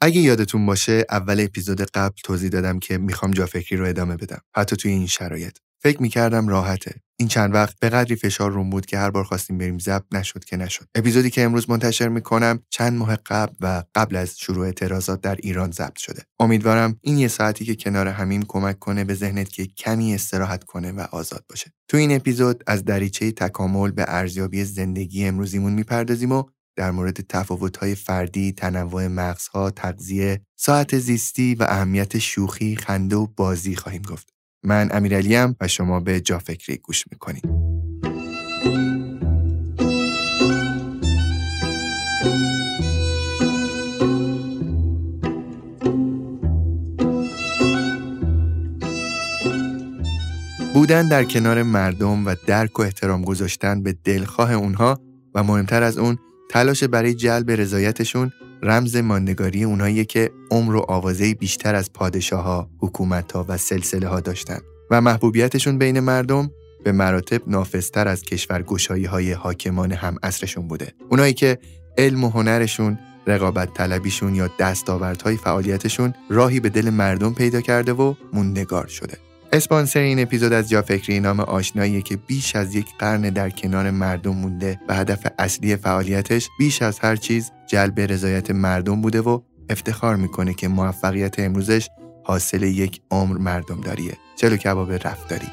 اگه یادتون باشه اول اپیزود قبل توضیح دادم که می‌خوام جا فکری رو ادامه بدم. حتی توی این شرایط. فکر می‌کردم راحته. این چند وقت به قدری فشار روم بود که هر بار خواستیم بریم ضبط نشد که نشد. اپیزودی که امروز منتشر می‌کنم چند ماه قبل و قبل از شروع اعتراضات در ایران ضبط شده. امیدوارم این یه ساعتی که کنار همیم کمک کنه به ذهنت که کمی استراحت کنه و آزاد باشه. تو این اپیزود از دریچه تکامل به ارزیابی زندگی امروزیمون می‌پردازیم و در مورد تفاوت‌های فردی، تنوع مغزها، تغذیه، ساعت زیستی و اهمیت شوخی، خنده و بازی خواهیم گفت. من امیرعلیم و شما به جا فکری گوش می‌کنید. بودن در کنار مردم و درک و احترام گذاشتن به دلخواه اونها و مهمتر از اون تلاش برای جلب رضایتشون رمز ماندگاری اونایی که عمر و آوازه بیشتر از پادشاه ها، و سلسله ها داشتن و محبوبیتشون بین مردم به مراتب نافذتر از کشورگشایی های حاکمان هم اصرشون بوده. اونایی که علم و هنرشون، رقابت طلبیشون یا دستاوردهای فعالیتشون راهی به دل مردم پیدا کرده و موندگار شده. اسپانسر این اپیزود از جا فکری نام آشنایی که بیش از یک قرن در کنار مردم مونده و هدف اصلی فعالیتش بیش از هر چیز جلب رضایت مردم بوده و افتخار می‌کنه که موفقیت امروزش حاصل یک عمر مردم داریه چلو کباب رفتاری.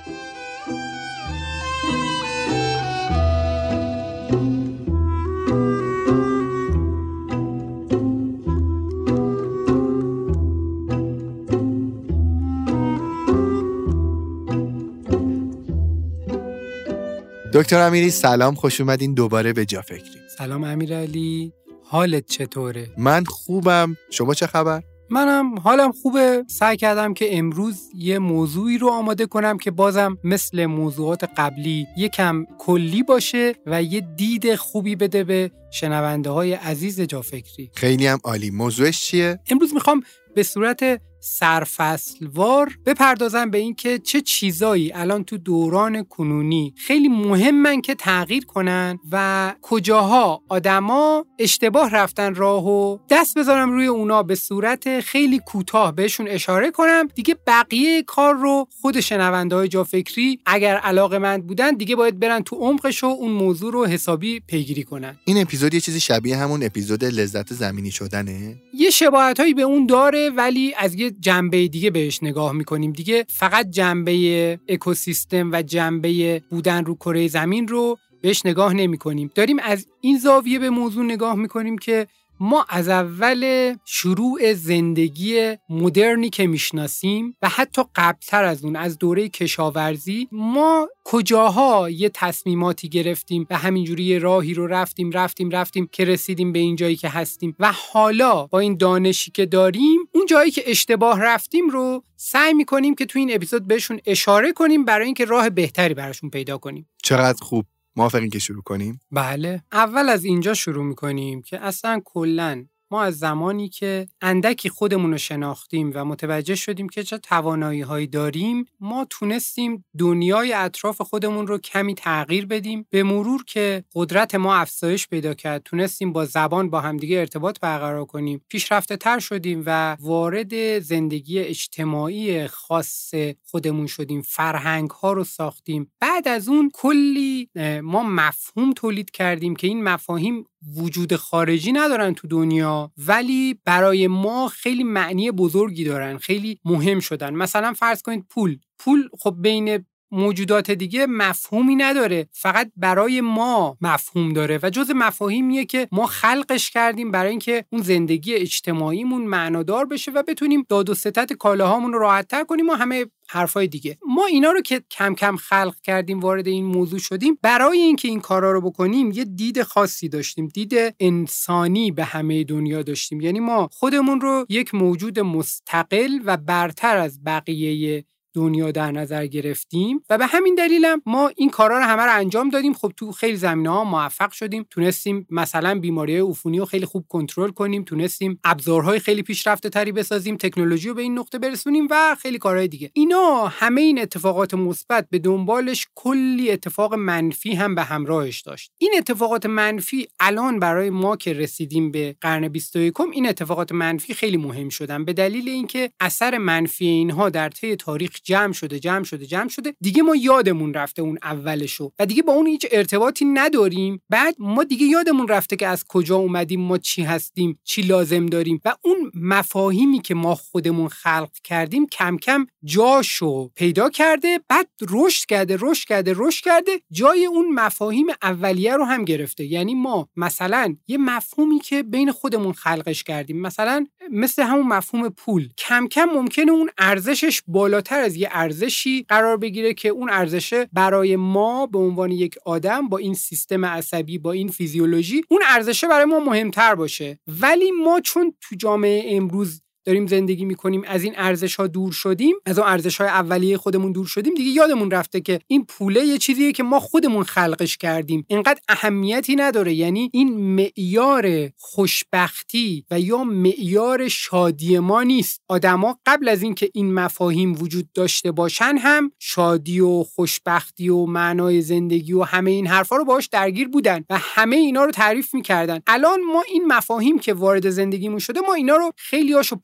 دکتر امیری سلام خوش اومدین دوباره به جا فکری سلام امیرعلی حالت چطوره؟ من خوبم شما چه خبر؟ منم حالم خوبه سعی کردم که امروز یه موضوعی رو آماده کنم که بازم مثل موضوعات قبلی یکم کلی باشه و یه دید خوبی بده به شنونده های عزیز جافکری خیلی هم عالی موضوعش چیه؟ امروز می‌خوام به صورت سرفصلوار بپردازم به اینکه چه چیزایی الان تو دوران کنونی خیلی مهمن که تغییر کنن و کجاها آدما اشتباه رفتن راه و دست بذارم روی اونا به صورت خیلی کوتاه بهشون اشاره کنم. دیگه بقیه کار رو خود شنونده های جا فکری اگر علاقه مند بودن دیگه باید برن تو عمقش و اون موضوع رو حسابی پیگیری کنن. این اپیزود یه چیزی شبیه همون اپیزود لذت زمینی شدنه؟ یه شباهت هایی به اون داره ولی از یه جنبه دیگه بهش نگاه می‌کنیم دیگه فقط جنبه اکوسیستم و جنبه بودن رو کره زمین رو بهش نگاه نمی کنیم. داریم از این زاویه به موضوع نگاه می‌کنیم که ما از اول شروع زندگی مدرنی که می‌شناسیم و حتی قبلتر از اون از دوره کشاورزی ما کجاها یه تصمیماتی گرفتیم و همینجوری یه راهی رو رفتیم رفتیم رفتیم که رسیدیم به این جایی که هستیم. و حالا با این دانشی که داریم اون جایی که اشتباه رفتیم رو سعی می‌کنیم که تو این اپیزود بهشون اشاره کنیم برای اینکه راه بهتری براشون پیدا کنیم. چقدر خوب. موافقین که شروع کنیم؟ بله اول از اینجا شروع می‌کنیم که اصلا کلا ما از زمانی که اندکی خودمون رو شناختیم و متوجه شدیم که چه توانایی هایی داریم ما تونستیم دنیای اطراف خودمون رو کمی تغییر بدیم. به مرور که قدرت ما افزایش پیدا کرد تونستیم با زبان با همدیگه ارتباط برقرار کنیم. پیشرفته تر شدیم و وارد زندگی اجتماعی خاص خودمون شدیم. فرهنگ ها رو ساختیم. بعد از اون کلی ما مفهوم تولید کردیم که این مفاهیم وجود خارجی ندارن تو دنیا ولی برای ما خیلی معنی بزرگی دارن خیلی مهم شدن. مثلا فرض کنید پول. پول خب بین موجودات دیگه مفهومی نداره. فقط برای ما مفهوم داره و جز مفاهیمیه که ما خلقش کردیم برای اینکه اون زندگی اجتماعیمون معنادار بشه و بتونیم داد و ستت کالاهامون رو راحتتر کنیم و همه حرفای دیگه. ما اینا رو که کم کم خلق کردیم وارد این موضوع شدیم برای اینکه این کارا رو بکنیم یه دید خاصی داشتیم. دید انسانی به همه دنیا داشتیم. یعنی ما خودمون رو یک موجود مستقل و برتر از بقیه دنیا در نظر گرفتیم و به همین دلیلم ما این کارا رو همه رو انجام دادیم. خب تو خیلی زمینه ها موفق شدیم. تونستیم مثلا بیماری عفونی رو خیلی خوب کنترل کنیم. تونستیم ابزارهای خیلی پیشرفته تری بسازیم. تکنولوژی رو به این نقطه برسونیم و خیلی کارهای دیگه. اینا همه این اتفاقات مثبت به دنبالش کلی اتفاق منفی هم به همراهش داشت. این اتفاقات منفی الان برای ما که رسیدیم به قرن 21 این اتفاقات منفی خیلی مهم شدن. به دلیل اینکه اثر منفی اینها در طی تاریخ جمع شده جمع شده جمع شده. دیگه ما یادمون رفته اون اولشو و دیگه با اون هیچ ارتباطی نداریم. بعد ما دیگه یادمون رفته که از کجا اومدیم ما چی هستیم چی لازم داریم و اون مفاهیمی که ما خودمون خلق کردیم کم کم جاشو پیدا کرده بعد رشد کرده رشد کرده رشد کرده. جای اون مفاهیم اولیه رو هم گرفته. یعنی ما مثلا یه مفهومی که بین خودمون خلقش کردیم مثلا مثل همون مفهوم پول. کم کم ممکنه اون ارزشش بالاتر از یه ارزشی قرار بگیره که اون ارزشه برای ما به عنوان یک آدم با این سیستم عصبی با این فیزیولوژی اون ارزشه برای ما مهمتر باشه. ولی ما چون تو جامعه امروز داریم زندگی می‌کنیم از این ارزش ها دور شدیم از اون ارزش های اولیه خودمون دور شدیم دیگه یادمون رفته که این پوله یه چیزیه که ما خودمون خلقش کردیم. اینقدر اهمیتی نداره. یعنی این معیار خوشبختی و یا معیار شادی ما نیست. آدما قبل از اینکه این مفاهیم وجود داشته باشن هم شادی و خوشبختی و معنای زندگی و همه این حرفا رو باش درگیر بودن و همه اینا رو تعریف می‌کردن. الان ما این مفاهیم که وارد زندگیمون شده ما اینا رو خیلی هاشو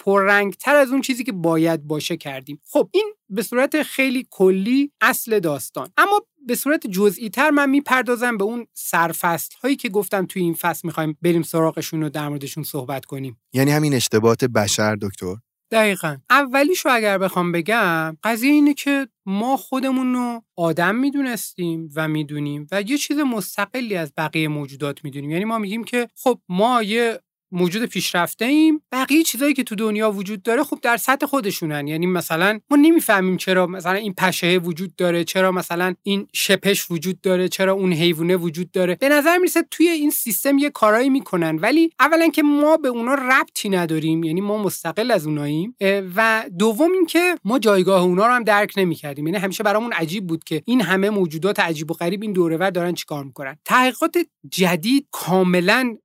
تر از اون چیزی که باید باشه کردیم. خب این به صورت خیلی کلی اصل داستان. اما به صورت جزئی تر من می‌پردازم به اون سرفصل هایی که گفتم توی این فصل می‌خوایم بریم سراغشون و در موردشون صحبت کنیم. یعنی همین اشتباهات بشر دکتر؟ دقیقا. اولیشو اگر بخوام بگم قضیه اینه که ما خودمون رو آدم می‌دونستیم و می‌دونیم و یه چیز مستقلی از بقیه موجودات می‌دونیم. یعنی ما میگیم که خب ما یه موجود پیشرفته ایم بقیه چیزایی که تو دنیا وجود داره خب در سطح خودشونن. یعنی مثلا ما نمی‌فهمیم چرا مثلا این پشه وجود داره چرا مثلا این شپش وجود داره چرا اون حیوانه وجود داره. به نظر می‌رسه توی این سیستم یه کارایی می‌کنن. ولی اولا که ما به اونا ربطی نداریم یعنی ما مستقل از اوناییم. و دوم اینکه ما جایگاه اونا رو هم درک نمی‌کردیم. یعنی همیشه برامون عجیب بود که این همه موجودات عجیب و غریب این دوره دارن چیکار می‌کنن. تحقیقات جدید کاملا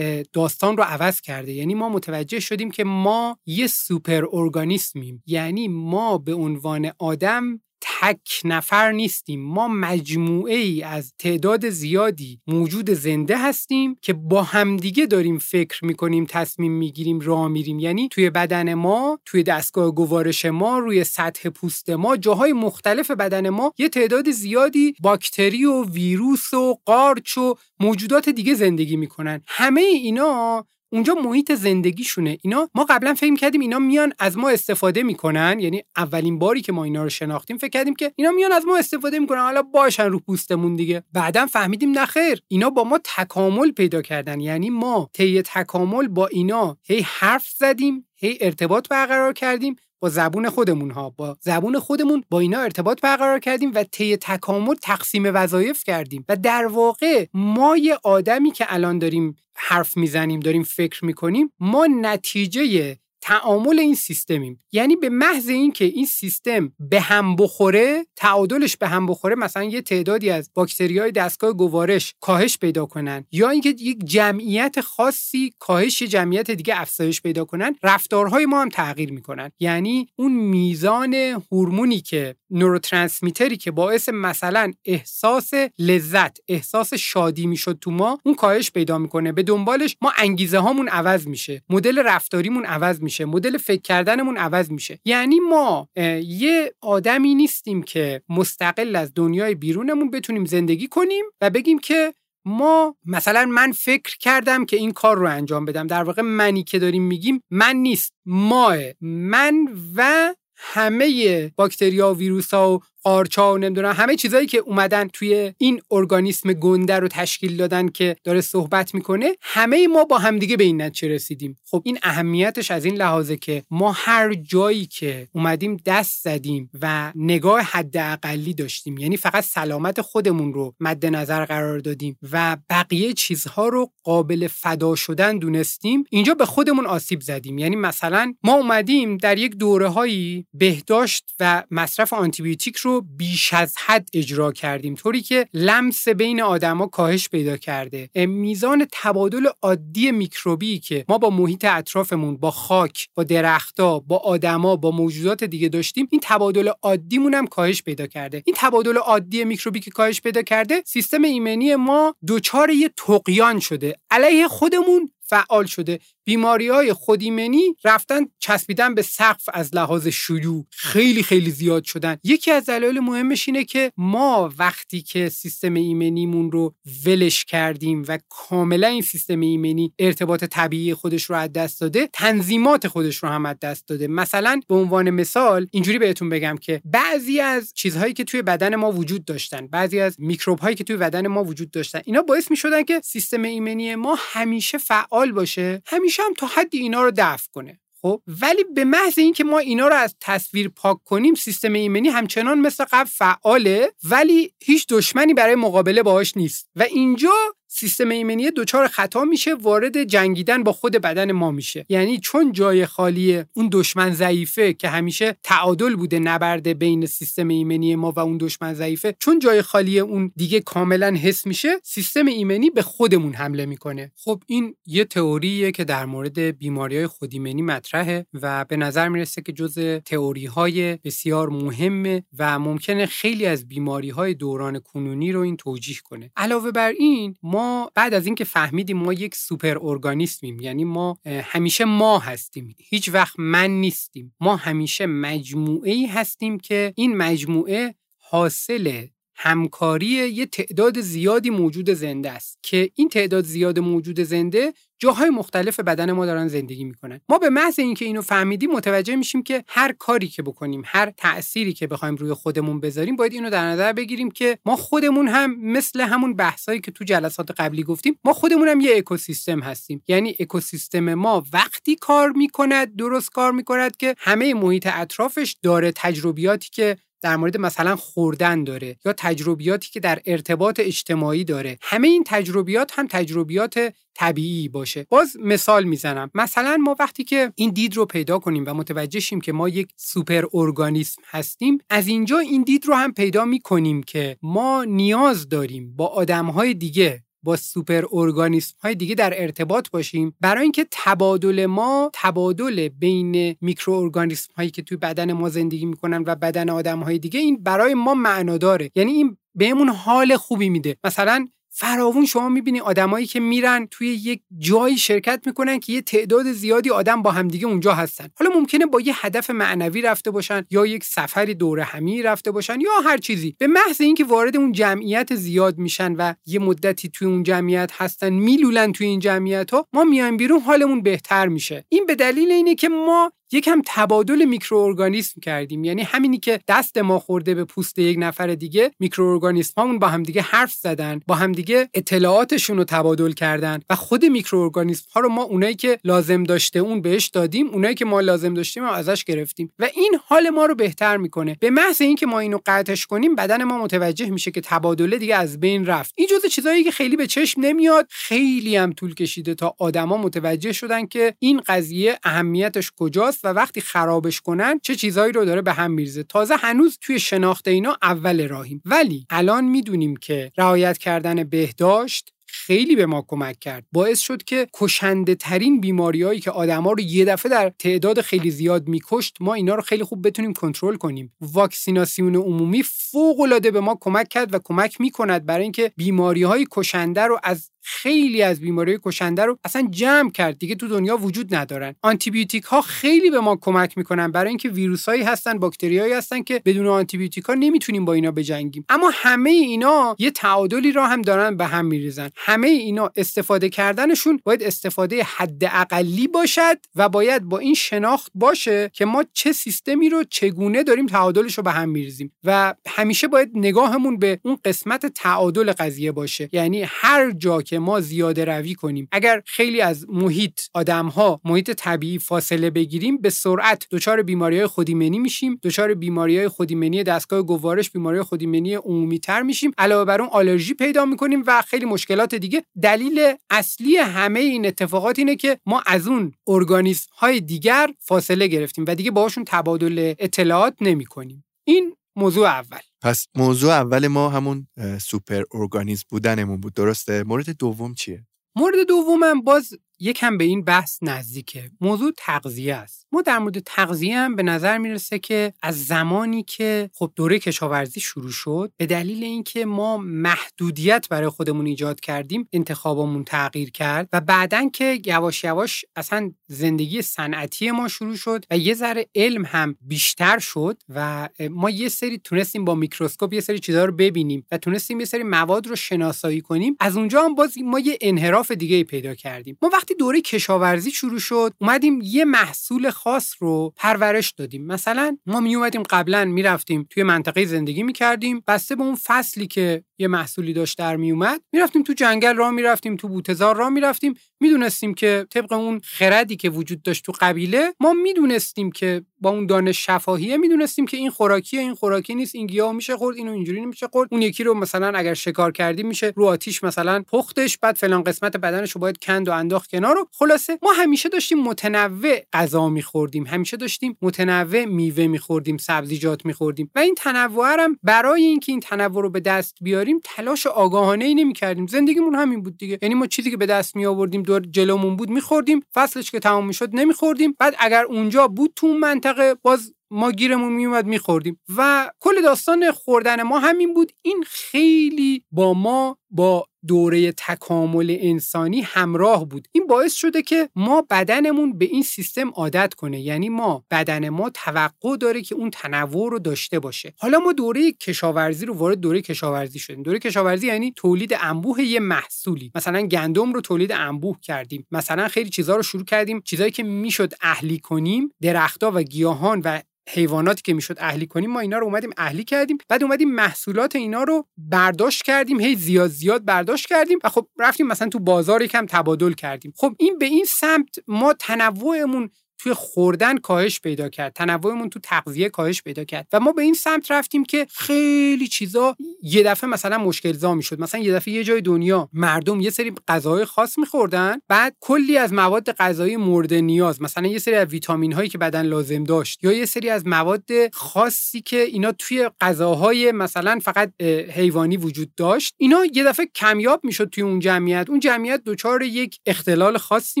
داستان رو عوض کرده. یعنی ما متوجه شدیم که ما یه سوپر ارگانیسمیم. یعنی ما به عنوان آدم تک نفر نیستیم. ما مجموعه ای از تعداد زیادی موجود زنده هستیم که با همدیگه داریم فکر می‌کنیم تصمیم می‌گیریم راه میریم. یعنی توی بدن ما توی دستگاه گوارش ما روی سطح پوست ما جاهای مختلف بدن ما یه تعداد زیادی باکتری و ویروس و قارچ و موجودات دیگه زندگی می‌کنن. همه اینا اونجا محیط زندگیشونه. اینا ما قبلا فکر کردیم اینا میان از ما استفاده می‌کنن. یعنی اولین باری که ما اینا رو شناختیم فکر کردیم که اینا میان از ما استفاده می‌کنن. حالا باشن رو پوستمون دیگه. بعدا فهمیدیم نخیر اینا با ما تکامل پیدا کردن. یعنی ما طی تکامل با اینا هی حرف زدیم. هی ارتباط برقرار کردیم با زبون خودمون ها با زبون خودمون با اینا ارتباط برقرار کردیم و طی تکامل تقسیم وظایف کردیم. و در واقع ما یه آدمی که الان داریم حرف می‌زنیم داریم فکر می‌کنیم ما نتیجه تعامل این سیستمیم. یعنی به محض اینکه این سیستم به هم بخوره تعادلش به هم بخوره مثلا یه تعدادی از باکتری های دستگاه گوارش کاهش پیدا کنن یا اینکه یک جمعیت خاصی کاهش جمعیت دیگه افزایش پیدا کنن رفتارهای ما هم تغییر می‌کنن. یعنی اون میزان هورمونی که نوروترانسمیتری که باعث مثلا احساس لذت احساس شادی می‌شد تو ما اون کاهش پیدا می‌کنه. به دنبالش ما انگیزه هامون عوض میشه. مدل رفتاریمون عوض میشه. مدل فکر کردنمون عوض میشه. یعنی ما یه آدمی نیستیم که مستقل از دنیای بیرونمون بتونیم زندگی کنیم و بگیم که ما مثلا من فکر کردم که این کار رو انجام بدم. در واقع منی که داریم میگیم من نیست. ماه من و همه باکتریا و ویروس ها و قارچا و نمی‌دونم همه چیزایی که اومدن توی این ارگانیسم گنده رو تشکیل دادن که داره صحبت می‌کنه همه ما با همدیگه به این نتیجه رسیدیم. خب این اهمیتش از این لحاظه که ما هر جایی که اومدیم دست زدیم و نگاه حداقلی داشتیم یعنی فقط سلامت خودمون رو مد نظر قرار دادیم و بقیه چیزها رو قابل فدا شدن دونستیم اینجا به خودمون آسیب زدیم. یعنی مثلا ما اومدیم در یک دوره هایی بهداشت و مصرف آنتیبیوتیک رو بیش از حد اجرا کردیم طوری که لمس بین آدما کاهش پیدا کرده. میزان تبادل عادی میکروبی که ما با محیط اطرافمون با خاک با درختها با آدما با موجودات دیگه داشتیم این تبادل عادیمون هم کاهش پیدا کرده. این تبادل عادی میکروبی که کاهش پیدا کرده سیستم ایمنی ما دچار یه تقیان شده علیه خودمون فعال شده. بیماری های خودیمنی رفتن چسبیدن به سقف از لحاظ شیوع خیلی خیلی زیاد شدن. یکی از دلایل مهمش اینه که ما وقتی که سیستم ایمنیمون رو ولش کردیم و کاملا این سیستم ایمنی ارتباط طبیعی خودش رو از دست داده تنظیمات خودش رو هم از دست داده. مثلا به عنوان مثال اینجوری بهتون بگم که بعضی از چیزهایی که توی بدن ما وجود داشتن بعضی از میکروب هایی که توی بدن ما وجود داشتن اینا باعث می شدن که سیستم ایمنی ما همیشه فعال باشه همیشه هم تا حدی اینا رو دفع کنه. خب ولی به محض اینکه ما اینا رو از تصویر پاک کنیم سیستم ایمنی همچنان مثل قبل فعاله ولی هیچ دشمنی برای مقابله باهاش نیست. و اینجا سیستم ایمنی دچار خطا میشه وارد جنگیدن با خود بدن ما میشه. یعنی چون جای خالی اون دشمن ضعیفه که همیشه تعادل بوده نبرده بین سیستم ایمنی ما و اون دشمن ضعیفه چون جای خالی اون دیگه کاملا حس میشه سیستم ایمنی به خودمون حمله می‌کنه. خب این یه تئوریه که در مورد بیماری های خودایمنی مطرحه و به نظر می‌رسه که جز تئوری های بسیار مهمه و ممکنه خیلی از بیماری های دوران کنونی رو این توجیه کنه. علاوه بر این ما بعد از اینکه فهمیدیم ما یک سوپر ارگانیسمیم یعنی ما همیشه ما هستیم. هیچ وقت من نیستیم. ما همیشه مجموعه ای هستیم که این مجموعه حاصل همکاری یه تعداد زیادی موجود زنده است که این تعداد زیاد موجود زنده جاهای مختلف بدن ما دارن زندگی می‌کنن. ما به محض اینکه اینو فهمیدیم متوجه میشیم که هر کاری که بکنیم هر تأثیری که بخوایم روی خودمون بذاریم باید اینو در نظر بگیریم که ما خودمون هم مثل همون بحثایی که تو جلسات قبلی گفتیم ما خودمون هم یه اکوسیستم هستیم. یعنی اکوسیستم ما وقتی کار می‌کند درست کار می‌کند که همه محیط اطرافش داره تجربیاتی که در مورد مثلا خوردن داره یا تجربیاتی که در ارتباط اجتماعی داره. همه این تجربیات هم تجربیات طبیعی باشه. باز مثال می‌زنم. مثلا ما وقتی که این دید رو پیدا کنیم و متوجه شیم که ما یک سوپر ارگانیسم هستیم از اینجا این دید رو هم پیدا می‌کنیم که ما نیاز داریم با آدمهای دیگه با سوپر ارگانیسم های دیگه در ارتباط باشیم. برای اینکه تبادل ما تبادل بین میکرو ارگانیسم هایی که توی بدن ما زندگی می‌کنن و بدن آدم های دیگه این برای ما معنا داره یعنی این بهمون حال خوبی میده. مثلا فراوون شما می‌بینی آدمایی که میرن توی یک جایی شرکت می‌کنن که یه تعداد زیادی آدم با همدیگه اونجا هستن. حالا ممکنه با یه هدف معنوی رفته باشن یا یک سفری دور همی رفته باشن یا هر چیزی. به محض اینکه وارد اون جمعیت زیاد میشن و یه مدتی توی اون جمعیت هستن میلولن توی این جمعیت ها ما میایم بیرون حالمون بهتر میشه. این به دلیل اینه که ما یکم تبادل میکروارگانیسم کردیم. یعنی همینی که دست ما خورده به پوست یک نفر دیگه میکروارگانیسم هامون با همدیگه حرف زدن با همدیگه اطلاعاتشون رو تبادل کردن و خود میکروارگانیسم ها رو ما اونایی که لازم داشته اون بهش دادیم اونایی که ما لازم داشتیم هم ازش گرفتیم. و این حال ما رو بهتر می‌کنه. به محض اینکه ما اینو قطعش کنیم بدن ما متوجه میشه که تبادله دیگه از بین رفت. این جزء چیزایی که خیلی به چشم نمیاد خیلی هم طول کشیده تا آدما متوجه شدن که این قضیه اهمیتش کجاست. و وقتی خرابش کنن چه چیزهایی رو داره به هم میریزه. تازه هنوز توی شناخت اینا اول راهیم. ولی الان می‌دونیم که رعایت کردن بهداشت خیلی به ما کمک کرد. باعث شد که کشنده ترین بیماریهایی که آدما رو یه دفعه در تعداد خیلی زیاد میکشت ما اینا رو خیلی خوب بتونیم کنترل کنیم. واکسیناسیون عمومی فوق العاده به ما کمک کرد و کمک می‌کند برای اینکه بیماری های کشنده رو از خیلی از بیماری کشنده رو اصلا جمع کرد. دیگه تو دنیا وجود ندارن. آنتیبیوتیک ها خیلی به ما کمک می‌کنن برای اینکه ویروس هایی هستن باکتریایی هستن که بدون آنتیبیوتیک ها نمی‌تونیم با اینا بجنگیم. اما همه اینا یه تعادلی را هم دارن به هم میریزن. همه اینا استفاده کردنشون باید استفاده حداقلی باشد و باید با این شناخت باشه که ما چه سیستمی رو چگونه داریم تعادلش رو به هم میریزیم. و همیشه باید نگاهمون به اون قسمت تعادل قضیه باشه. یعنی هر جا که ما زیاده روی کنیم. اگر خیلی از محیط آدمها محیط طبیعی فاصله بگیریم به سرعت دچار بیماری های خودیمنی میشیم دچار بیماری های خودیمنی دستگاه گوارش بیماری خودیمنی عمومی تر میشیم. علاوه بر اون آلرژی پیدا می‌کنیم و خیلی مشکلات دیگه. دلیل اصلی همه این اتفاقات اینه که ما از اون ارگانیسم های دیگر فاصله گرفتیم و دیگه باهاشون تبادل اطلاعات نمی کنیم. این موضوع اول. پس موضوع اول ما همون سوپر ارگانیسم بودنمون بود. درسته؟ مورد دوم چیه؟ مورد دومم باز یکم به این بحث نزدیکه. موضوع تغذیه است. ما در مورد تغذیه هم به نظر می‌رسه که از زمانی که خب دوره کشاورزی شروع شد به دلیل اینکه ما محدودیت برای خودمون ایجاد کردیم انتخابمون تغییر کرد و بعدا که یواش یواش اصلا زندگی صنعتی ما شروع شد و یه ذره علم هم بیشتر شد و ما یه سری تونستیم با میکروسکوپ یه سری چیزها رو ببینیم و تونستیم یه سری مواد رو شناسایی کنیم. از اونجا هم باز ما یه انحراف دیگه پیدا کردیم. ما وقتی دوره کشاورزی شروع شد اومدیم یه محصول خاص رو پرورش دادیم. مثلا ما می اومدیم قبلا می‌رفتیم توی منطقه زندگی می‌کردیم بسته به اون فصلی که یه محصولی داشت در میومد می‌رفتیم تو جنگل راه می‌رفتیم تو بوتزار راه می‌رفتیم. می‌دونستیم که طبق اون خردی که وجود داشت تو قبیله ما می‌دونستیم که با اون دانش شفاهیه می‌دونستیم که این خوراکیه این خوراکی نیست این گیاه میشه خورد اینو اینجوری نمیشه خورد. اون یکی رو مثلا اگر شکار کردیم میشه رو آتیش مثلا پختش بعد فلان قسمت بدنش رو باید کند و انداخت کنار رو خلاصه ما همیشه داشتیم متنوع غذا میخوردیم. همیشه داشتیم متنوع میوه میخوردیم سبزیجات میخوردیم. و این تنوع هم برای اینکه این تنوع رو به دست بیاریم تلاش آگاهانه ای نمی‌کردیم. زندگیمون همین بود دیگه. یعنی ما چیزی که به دست می آوردیم دور جلومون بود میخوردیم. فصلش که تمام می‌شد نمیخوردیم. بعد اگر اونجا بود تو منطقه باز ما گیرمون میومد میخوردیم. و کل داستان خوردن ما همین بود. این خیلی با ما با دوره تکامل انسانی همراه بود. این باعث شده که ما بدنمون به این سیستم عادت کنه. یعنی ما بدن ما توقع داره که اون تنوع رو داشته باشه. حالا ما دوره کشاورزی رو وارد دوره کشاورزی شدیم. دوره کشاورزی یعنی تولید انبوه یه محصولی. مثلا گندم رو تولید انبوه کردیم. مثلا خیلی چیزها رو شروع کردیم. چیزایی که می‌شد اهلی کنیم درختها و گیاهان و حیواناتی که می‌شد اهلی کنیم ما اینا رو اومدیم اهلی کردیم بعد اومدیم محصولات اینا رو برداشت کردیم هی زیاد زیاد برداشت کردیم و خب رفتیم مثلا تو بازار یکم تبادل کردیم. خب این به این سمت ما تنوعمون توی خوردن کاهش پیدا کرد. تنوعمون تو تغذیه کاهش پیدا کرد. و ما به این سمت رفتیم که خیلی چیزا یه دفعه مثلا مشکل زا می‌شد. مثلا یه دفعه یه جای دنیا مردم یه سری غذاهای خاص میخوردن بعد کلی از مواد غذایی مورد نیاز مثلا یه سری از ویتامین هایی که بدن لازم داشت یا یه سری از مواد خاصی که اینا توی غذاهای مثلا فقط حیوانی وجود داشت اینا یه دفعه کمیاب می‌شد توی اون جمعیت. اون جمعیت دچار یک اختلال خاصی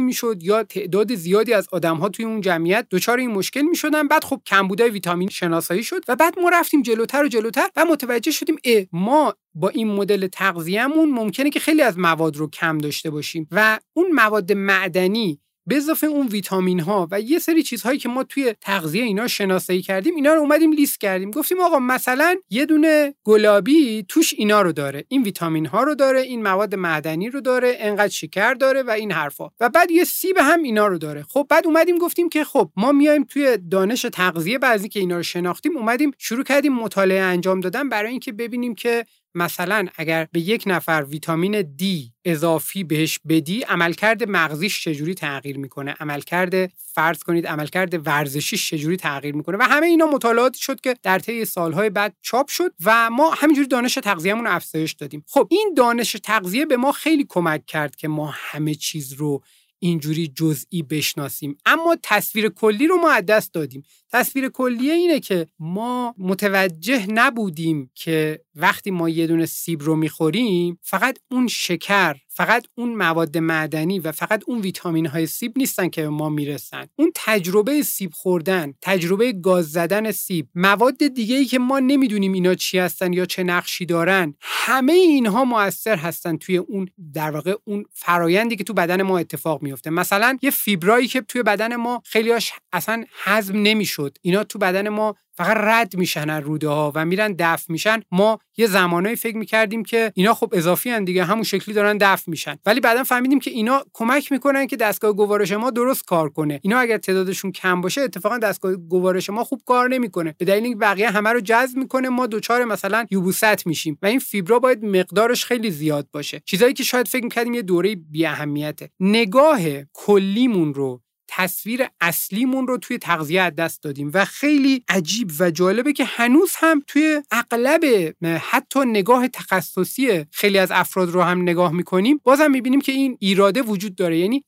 می‌شد یا تعداد زیادی از آدمها توی اون جمعیت دچار این مشکل می شدن بعد خب کمبودای ویتامین شناسایی شد و بعد ما رفتیم جلوتر و جلوتر و متوجه شدیم ا ما با این مدل تغذیهمون ممکنه که خیلی از مواد رو کم داشته باشیم و اون مواد معدنی به اضافه اون ویتامین ها و یه سری چیزهایی که ما توی تغذیه اینا شناسایی کردیم اینا رو اومدیم لیست کردیم. گفتیم آقا مثلا یه دونه گلابی توش اینا رو داره. این ویتامین ها رو داره این مواد معدنی رو داره انقدر شکر داره و این حرفا. و بعد یه سیب هم اینا رو داره. خب بعد اومدیم گفتیم که خب ما میایم توی دانش تغذیه بعضی که اینا رو شناختیم اومدیم شروع کردیم مطالعه انجام دادن برای اینکه ببینیم که مثلا اگر به یک نفر ویتامین D اضافی بهش بدی عملکرد مغزیش چجوری تغییر می‌کنه؟ عملکرد فرض کنید عملکرد ورزشیش چجوری تغییر می‌کنه؟ و همه اینا مطالعاتی شد که در طی سالهای بعد چاپ شد و ما همینجوری دانش تغذیهمون رو افزایش دادیم. خب این دانش تغذیه به ما خیلی کمک کرد که ما همه چیز رو اینجوری جزئی بشناسیم. اما تصویر کلی رو ما از دست دادیم. تصویر کلیه اینه که ما متوجه نبودیم که وقتی ما یه دونه سیب رو می‌خوریم فقط اون شکر فقط اون مواد معدنی و فقط اون ویتامین های سیب نیستن که به ما می‌رسن. اون تجربه سیب خوردن تجربه گاز زدن سیب مواد دیگه ای که ما نمی‌دونیم اینا چی هستن یا چه نقشی دارن همه اینها موثر هستن توی اون در واقع اون فرایندی که تو بدن ما اتفاق میفته مثلا یه فیبرایی که توی بدن ما خیلیاش اصلا هضم نمیشه اینا تو بدن ما فقط رد میشن از روده ها و میرن دفع میشن. ما یه زمانایی فکر می‌کردیم که اینا خب اضافی هن دیگه همون شکلی دارن دفع میشن. ولی بعدا فهمیدیم که اینا کمک می‌کنن که دستگاه گوارش ما درست کار کنه. اینا اگر تعدادشون کم باشه اتفاقا دستگاه گوارش ما خوب کار نمی‌کنه. به دلیل اینکه بقیه همه رو جذب می‌کنه ما دوچار مثلا یوبوست میشیم و این فیبرا باید مقدارش خیلی زیاد باشه. چیزایی که شاید فکر می‌کردیم یه دوره بی اهمیته نگاه کلیمون رو تصویر اصلیمون رو توی تغذیه دست دادیم و خیلی عجیب و جالبه که هنوز هم توی اغلب حتی نگاه تخصصی خیلی از افراد رو هم نگاه می‌کنیم بازم می‌بینیم که این ایراده وجود داره. یعنی